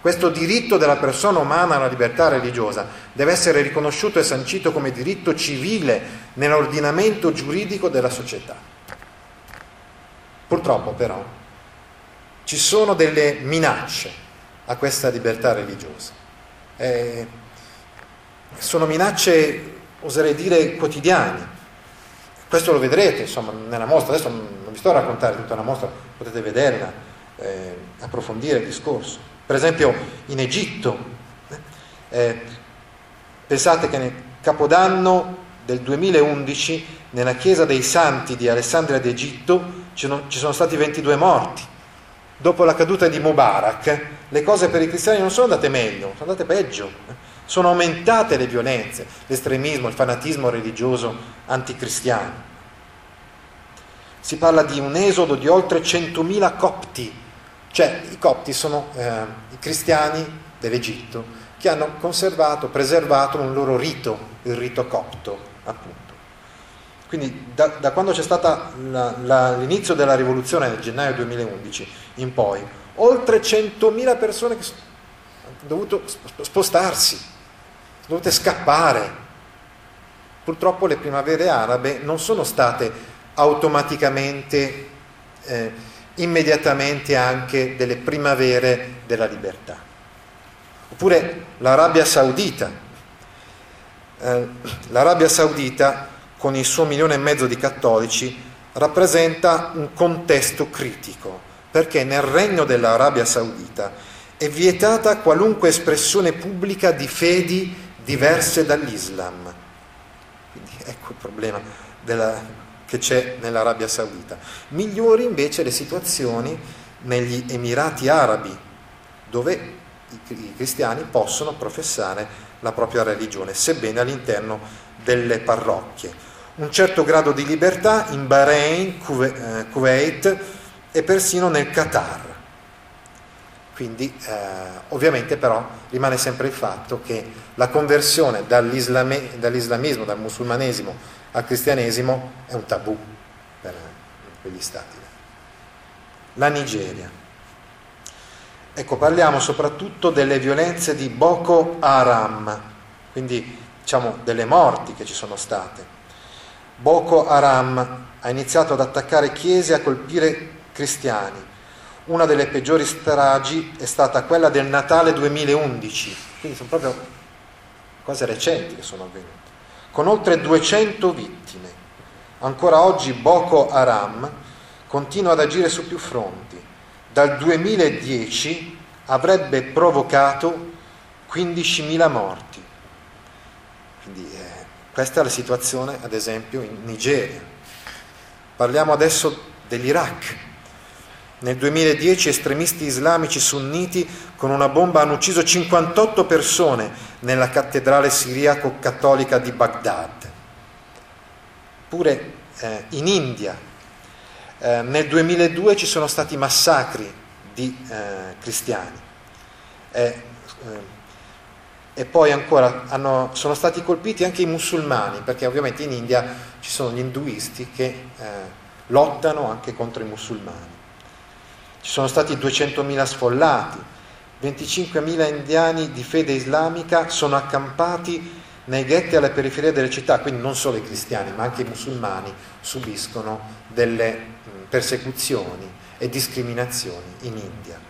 Questo diritto della persona umana alla libertà religiosa deve essere riconosciuto e sancito come diritto civile nell'ordinamento giuridico della società. Purtroppo però ci sono delle minacce a questa libertà religiosa. Eh, sono minacce, oserei dire, quotidiane. Questo lo vedrete insomma, nella mostra, adesso non vi sto a raccontare tutta la mostra, potete vederla, eh, approfondire il discorso. Per esempio in Egitto, eh, pensate che nel Capodanno del 2011 nella chiesa dei santi di Alessandria d'Egitto ci sono stati 22 morti. Dopo la caduta di Mubarak le cose per i cristiani non sono andate meglio, sono andate peggio. Sono aumentate le violenze, l'estremismo, il fanatismo religioso anticristiano. Si parla di un esodo di oltre 100.000 copti, cioè i copti sono eh, i cristiani dell'Egitto che hanno conservato, preservato un loro rito, il rito copto, appunto. Quindi da, da quando c'è stato l'inizio della rivoluzione nel gennaio 2011 in poi, oltre 100.000 persone che hanno dovuto spostarsi, sono dovute scappare. Purtroppo le primavere arabe non sono state automaticamente, eh, immediatamente anche delle primavere della libertà. Oppure l'Arabia Saudita. Eh, L'Arabia Saudita con il suo milione e mezzo di cattolici, rappresenta un contesto critico, perché nel regno dell'Arabia Saudita è vietata qualunque espressione pubblica di fedi diverse dall'Islam. Quindi ecco il problema della, che c'è nell'Arabia Saudita. Migliori invece le situazioni negli Emirati Arabi, dove i, cristiani possono professare la propria religione, sebbene all'interno delle parrocchie un certo grado di libertà in Bahrain, eh, Kuwait e persino nel Qatar. Quindi eh, ovviamente però rimane sempre il fatto che la conversione dall'islamismo, dal musulmanesimo al cristianesimo è un tabù per quegli stati. La Nigeria. Ecco, parliamo soprattutto delle violenze di Boko Haram, quindi diciamo delle morti che ci sono state Boko Haram ha iniziato ad attaccare chiese e a colpire cristiani. Una delle peggiori stragi è stata quella del Natale 2011, quindi sono proprio cose recenti che sono avvenute, con oltre 200 vittime. Ancora oggi Boko Haram continua ad agire su più fronti. Dal 2010 avrebbe provocato 15.000 morti. Eh, questa è la situazione, ad esempio, in Nigeria. Parliamo adesso dell'Iraq. Nel 2010 estremisti islamici sunniti con una bomba hanno ucciso 58 persone nella cattedrale siriaco-cattolica di Baghdad. Pure eh, in India eh, nel 2002 ci sono stati massacri di eh, cristiani. Eh, e poi ancora hanno, sono stati colpiti anche i musulmani, perché ovviamente in India ci sono gli induisti che eh, lottano anche contro i musulmani. Ci sono stati 200.000 sfollati, 25.000 indiani di fede islamica sono accampati nei ghetti alla periferia delle città, quindi non solo i cristiani, ma anche i musulmani subiscono delle persecuzioni e discriminazioni in India.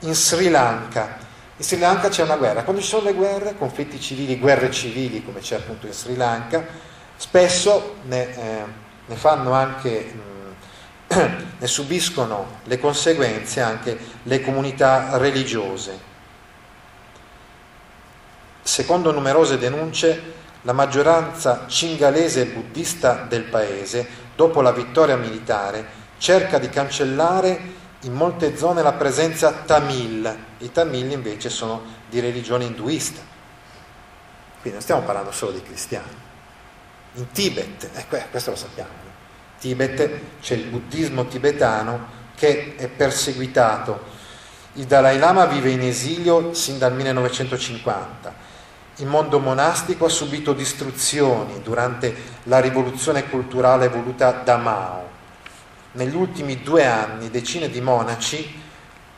In Sri Lanka in Sri Lanka c'è una guerra. Quando ci sono le guerre, conflitti civili, guerre civili, come c'è appunto in Sri Lanka, spesso ne, eh, ne fanno anche, mh, mm, ne subiscono le conseguenze anche le comunità religiose. Secondo numerose denunce, la maggioranza cingalese e buddista del paese, dopo la vittoria militare, cerca di cancellare in molte zone la presenza tamil, i tamil invece sono di religione induista, quindi non stiamo parlando solo di cristiani. In Tibet, eh, questo lo sappiamo, in Tibet c'è il buddismo tibetano che è perseguitato. Il Dalai Lama vive in esilio sin dal 1950. Il mondo monastico ha subito distruzioni durante la rivoluzione culturale voluta da Mao negli ultimi due anni decine di monaci,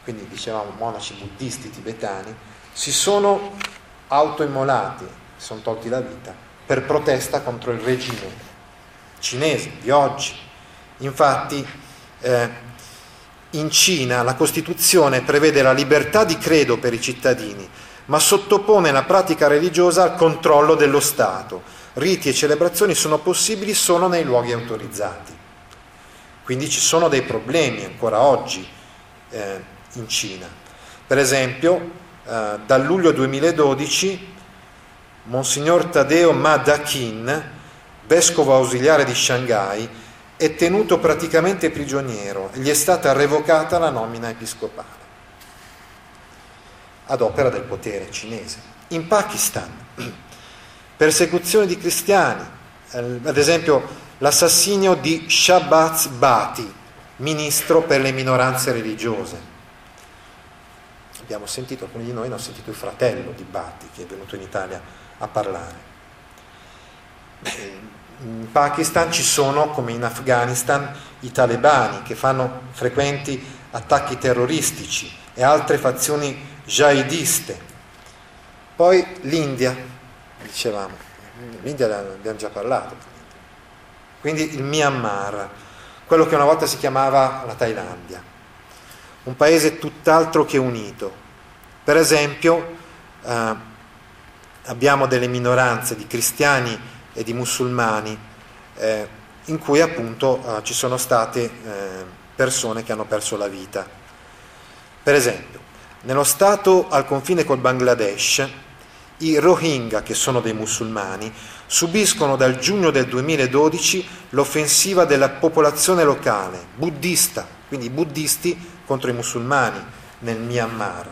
quindi dicevamo monaci buddisti tibetani, si sono autoimmolati, si sono tolti la vita per protesta contro il regime cinese di oggi. Infatti eh, in Cina la Costituzione prevede la libertà di credo per i cittadini, ma sottopone la pratica religiosa al controllo dello Stato. Riti e celebrazioni sono possibili solo nei luoghi autorizzati. Quindi ci sono dei problemi ancora oggi eh, in Cina. Per esempio, eh, dal luglio 2012, Monsignor Tadeo Ma Dakin, vescovo ausiliare di Shanghai, è tenuto praticamente prigioniero gli è stata revocata la nomina episcopale ad opera del potere cinese. In Pakistan, persecuzione di cristiani, ad esempio l'assassinio di Shabazz Bati, ministro per le minoranze religiose. Abbiamo sentito, alcuni di noi hanno sentito il fratello di Bati che è venuto in Italia a parlare. In Pakistan ci sono, come in Afghanistan, i talebani che fanno frequenti attacchi terroristici e altre fazioni jihadiste. Poi l'India, dicevamo, l'India abbiamo già parlato, quindi il Myanmar, quello che una volta si chiamava la Thailandia, un paese tutt'altro che unito. Per esempio eh, abbiamo delle minoranze di cristiani e di musulmani eh, in cui appunto eh, ci sono state eh, persone che hanno perso la vita. Per esempio, nello stato al confine col Bangladesh, i Rohingya, che sono dei musulmani, subiscono dal giugno del 2012 l'offensiva della popolazione locale, buddista, quindi i buddisti contro i musulmani nel Myanmar.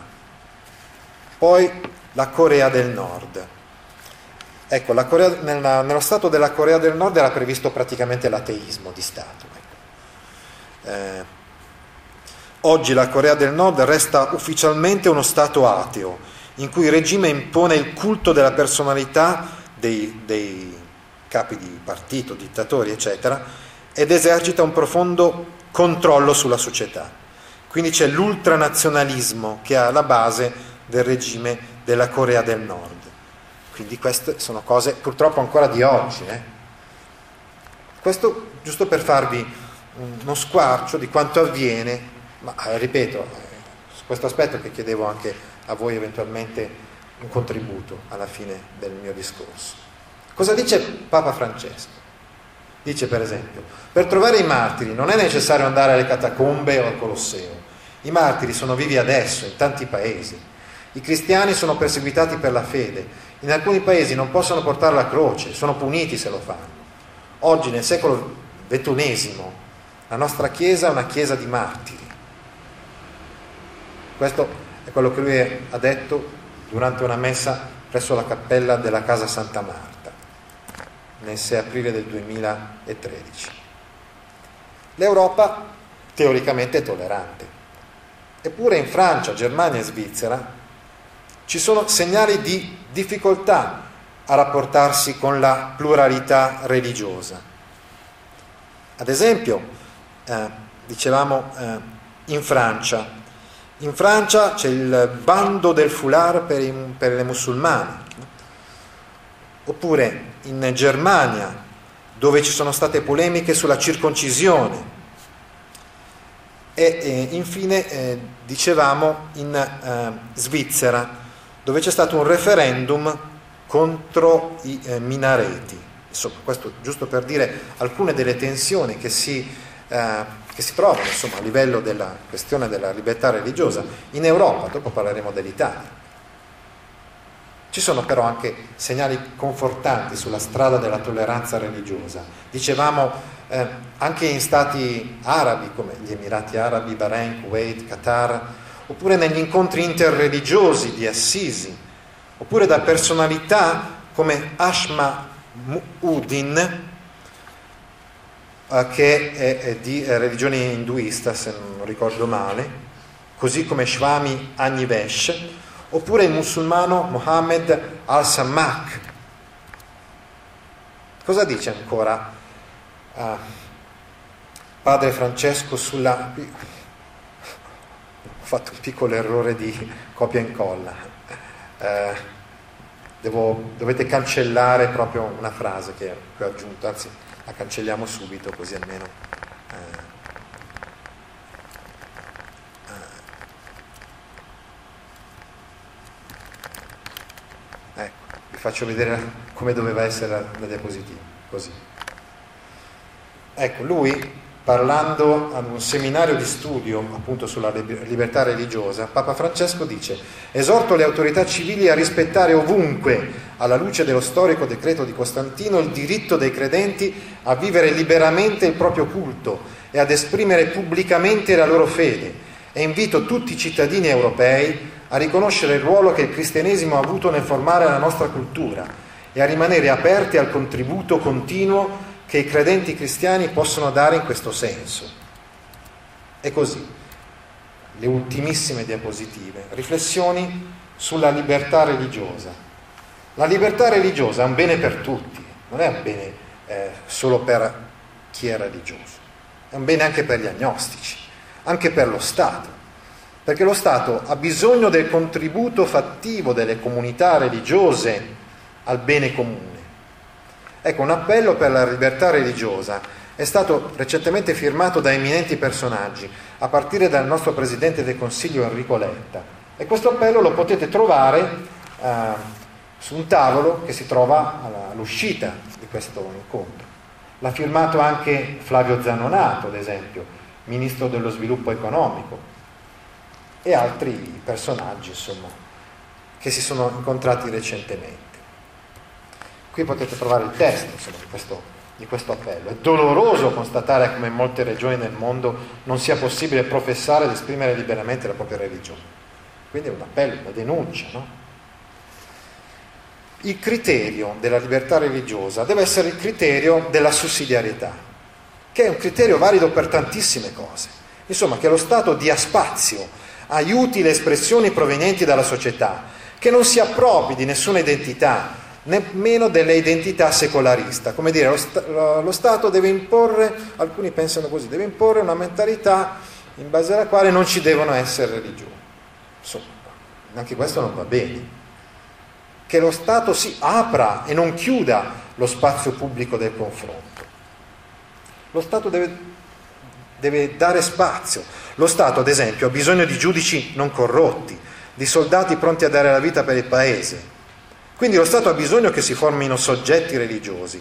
Poi la Corea del Nord. Ecco, Corea, nella, nello Stato della Corea del Nord era previsto praticamente l'ateismo di Stato. Ecco. Eh, Oggi la Corea del Nord resta ufficialmente uno Stato ateo, in cui il regime impone il culto della personalità dei, dei capi di partito, dittatori, eccetera, ed esercita un profondo controllo sulla società. Quindi c'è l'ultranazionalismo che è alla base del regime della Corea del Nord. Quindi queste sono cose purtroppo ancora di oggi. Eh? Questo giusto per farvi uno squarcio di quanto avviene ma eh, ripeto, su questo aspetto che chiedevo anche a voi eventualmente un contributo alla fine del mio discorso. Cosa dice Papa Francesco? Dice per esempio, per trovare i martiri non è necessario andare alle catacombe o al Colosseo, i martiri sono vivi adesso in tanti paesi, i cristiani sono perseguitati per la fede, in alcuni paesi non possono portare la croce, sono puniti se lo fanno. Oggi nel secolo XXI la nostra Chiesa è una Chiesa di martiri questo è quello che lui ha detto durante una messa presso la cappella della Casa Santa Marta nel 6 aprile del 2013. L'Europa teoricamente è tollerante, eppure in Francia, Germania e Svizzera ci sono segnali di difficoltà a rapportarsi con la pluralità religiosa. Ad esempio, eh, dicevamo eh, in Francia, in Francia c'è il bando del foulard per, i, per le musulmane, oppure in Germania dove ci sono state polemiche sulla circoncisione e eh, infine eh, dicevamo in eh, Svizzera dove c'è stato un referendum contro i eh, minareti. Insomma, questo giusto per dire alcune delle tensioni che si eh, che si trovano insomma, a livello della questione della libertà religiosa in Europa, dopo parleremo dell'Italia. Ci sono però anche segnali confortanti sulla strada della tolleranza religiosa. Dicevamo eh, anche in stati arabi come gli Emirati Arabi, Bahrain, Kuwait, Qatar, oppure negli incontri interreligiosi di Assisi, oppure da personalità come Ashma Mu'udin, eh, che è, di eh, religione induista, se non ricordo male, così come Shwami Agnivesh, oppure il musulmano Mohammed al-Sammak. Cosa dice ancora uh, padre Francesco sulla... Ho fatto un piccolo errore di copia e incolla. Uh, devo, dovete cancellare proprio una frase che ho aggiunto, anzi la cancelliamo subito così almeno... Eh, Ecco, vi faccio vedere come doveva essere la, la diapositiva, così. Ecco, lui parlando ad un seminario di studio appunto sulla libertà religiosa, Papa Francesco dice esorto le autorità civili a rispettare ovunque, alla luce dello storico decreto di Costantino, il diritto dei credenti a vivere liberamente il proprio culto e ad esprimere pubblicamente la loro fede. E invito tutti i cittadini europei a riconoscere il ruolo che il cristianesimo ha avuto nel formare la nostra cultura e a rimanere aperti al contributo continuo che i credenti cristiani possono dare in questo senso. E così, le ultimissime diapositive, riflessioni sulla libertà religiosa. La libertà religiosa è un bene per tutti, non è un bene eh, solo per chi è religioso, è un bene anche per gli agnostici, anche per lo Stato perché lo Stato ha bisogno del contributo fattivo delle comunità religiose al bene comune. Ecco, un appello per la libertà religiosa è stato recentemente firmato da eminenti personaggi, a partire dal nostro Presidente del Consiglio Enrico Letta. E questo appello lo potete trovare eh, su un tavolo che si trova all'uscita di questo incontro. L'ha firmato anche Flavio Zanonato, ad esempio, Ministro dello Sviluppo Economico, e altri personaggi insomma, che si sono incontrati recentemente. Qui potete trovare il testo insomma, di, questo, di questo appello. È doloroso constatare come in molte regioni nel mondo non sia possibile professare ed esprimere liberamente la propria religione. Quindi è un appello, una denuncia. No? Il criterio della libertà religiosa deve essere il criterio della sussidiarietà, che è un criterio valido per tantissime cose. Insomma, che lo Stato dia spazio aiuti le espressioni provenienti dalla società, che non si appropri di nessuna identità, nemmeno delle identità secolarista. Come dire, lo, sta- lo, Stato deve imporre, alcuni pensano così, deve imporre una mentalità in base alla quale non ci devono essere religioni. Insomma, anche questo non va bene. Che lo Stato si apra e non chiuda lo spazio pubblico del confronto. Lo Stato deve deve dare spazio. Lo Stato, ad esempio, ha bisogno di giudici non corrotti, di soldati pronti a dare la vita per il paese. Quindi lo Stato ha bisogno che si formino soggetti religiosi.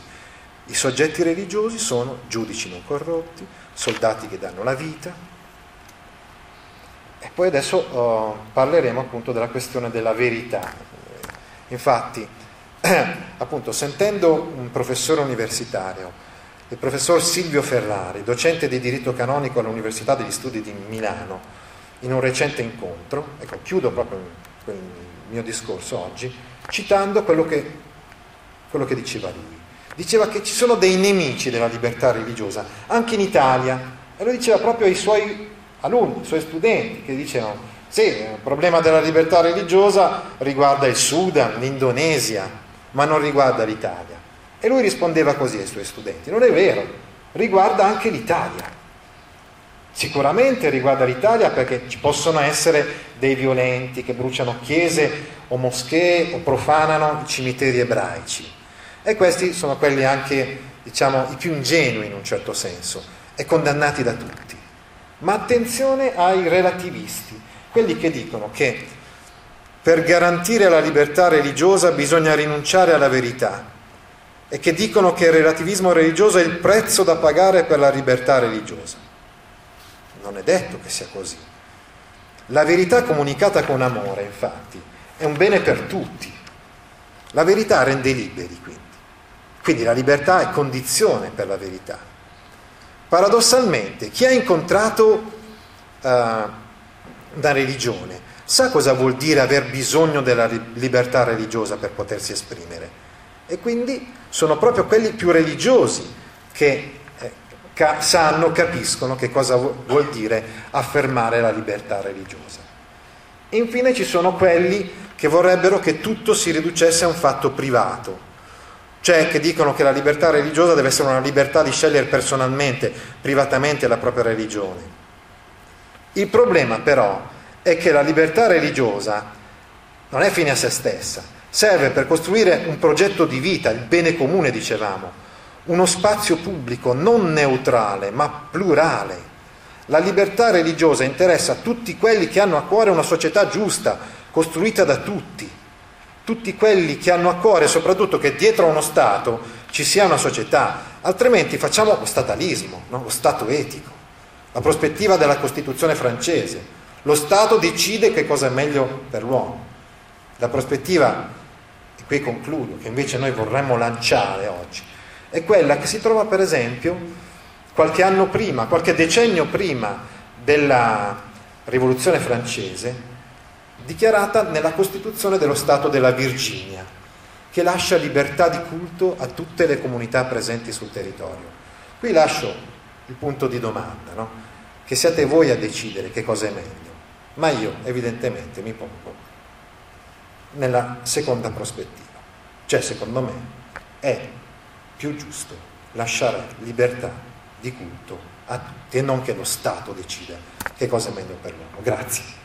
I soggetti religiosi sono giudici non corrotti, soldati che danno la vita. E poi adesso oh, parleremo appunto della questione della verità. Infatti, appunto, sentendo un professore universitario il professor Silvio Ferrari, docente di diritto canonico all'Università degli Studi di Milano, in un recente incontro, ecco, chiudo proprio il mio discorso oggi, citando quello che, quello che diceva lui. Diceva che ci sono dei nemici della libertà religiosa, anche in Italia, e lo diceva proprio ai suoi alunni, ai suoi studenti, che dicevano, sì, il problema della libertà religiosa riguarda il Sudan, l'Indonesia, ma non riguarda l'Italia. E lui rispondeva così ai suoi studenti, non è vero, riguarda anche l'Italia. Sicuramente riguarda l'Italia perché ci possono essere dei violenti che bruciano chiese o moschee o profanano i cimiteri ebraici. E questi sono quelli anche, diciamo, i più ingenui in un certo senso e condannati da tutti. Ma attenzione ai relativisti, quelli che dicono che per garantire la libertà religiosa bisogna rinunciare alla verità e che dicono che il relativismo religioso è il prezzo da pagare per la libertà religiosa. Non è detto che sia così. La verità comunicata con amore, infatti, è un bene per tutti. La verità rende liberi, quindi. Quindi la libertà è condizione per la verità. Paradossalmente, chi ha incontrato uh, una religione sa cosa vuol dire aver bisogno della libertà religiosa per potersi esprimere e quindi sono proprio quelli più religiosi che eh, ca- sanno, capiscono che cosa vuol dire affermare la libertà religiosa. Infine ci sono quelli che vorrebbero che tutto si riducesse a un fatto privato, cioè che dicono che la libertà religiosa deve essere una libertà di scegliere personalmente, privatamente la propria religione. Il problema però è che la libertà religiosa non è fine a se stessa, serve per costruire un progetto di vita, il bene comune dicevamo, uno spazio pubblico non neutrale ma plurale. La libertà religiosa interessa tutti quelli che hanno a cuore una società giusta, costruita da tutti, tutti quelli che hanno a cuore soprattutto che dietro a uno Stato ci sia una società, altrimenti facciamo lo statalismo, no? lo Stato etico, la prospettiva della Costituzione francese, lo Stato decide che cosa è meglio per l'uomo. La prospettiva, e qui concludo, che invece noi vorremmo lanciare oggi, è quella che si trova per esempio qualche anno prima, qualche decennio prima della rivoluzione francese, dichiarata nella Costituzione dello Stato della Virginia, che lascia libertà di culto a tutte le comunità presenti sul territorio. Qui lascio il punto di domanda, no? che siate voi a decidere che cosa è meglio, ma io evidentemente mi pongo nella seconda prospettiva, cioè secondo me è più giusto lasciare libertà di culto a tutti e non che lo Stato decida che cosa è meglio per l'uomo. Grazie.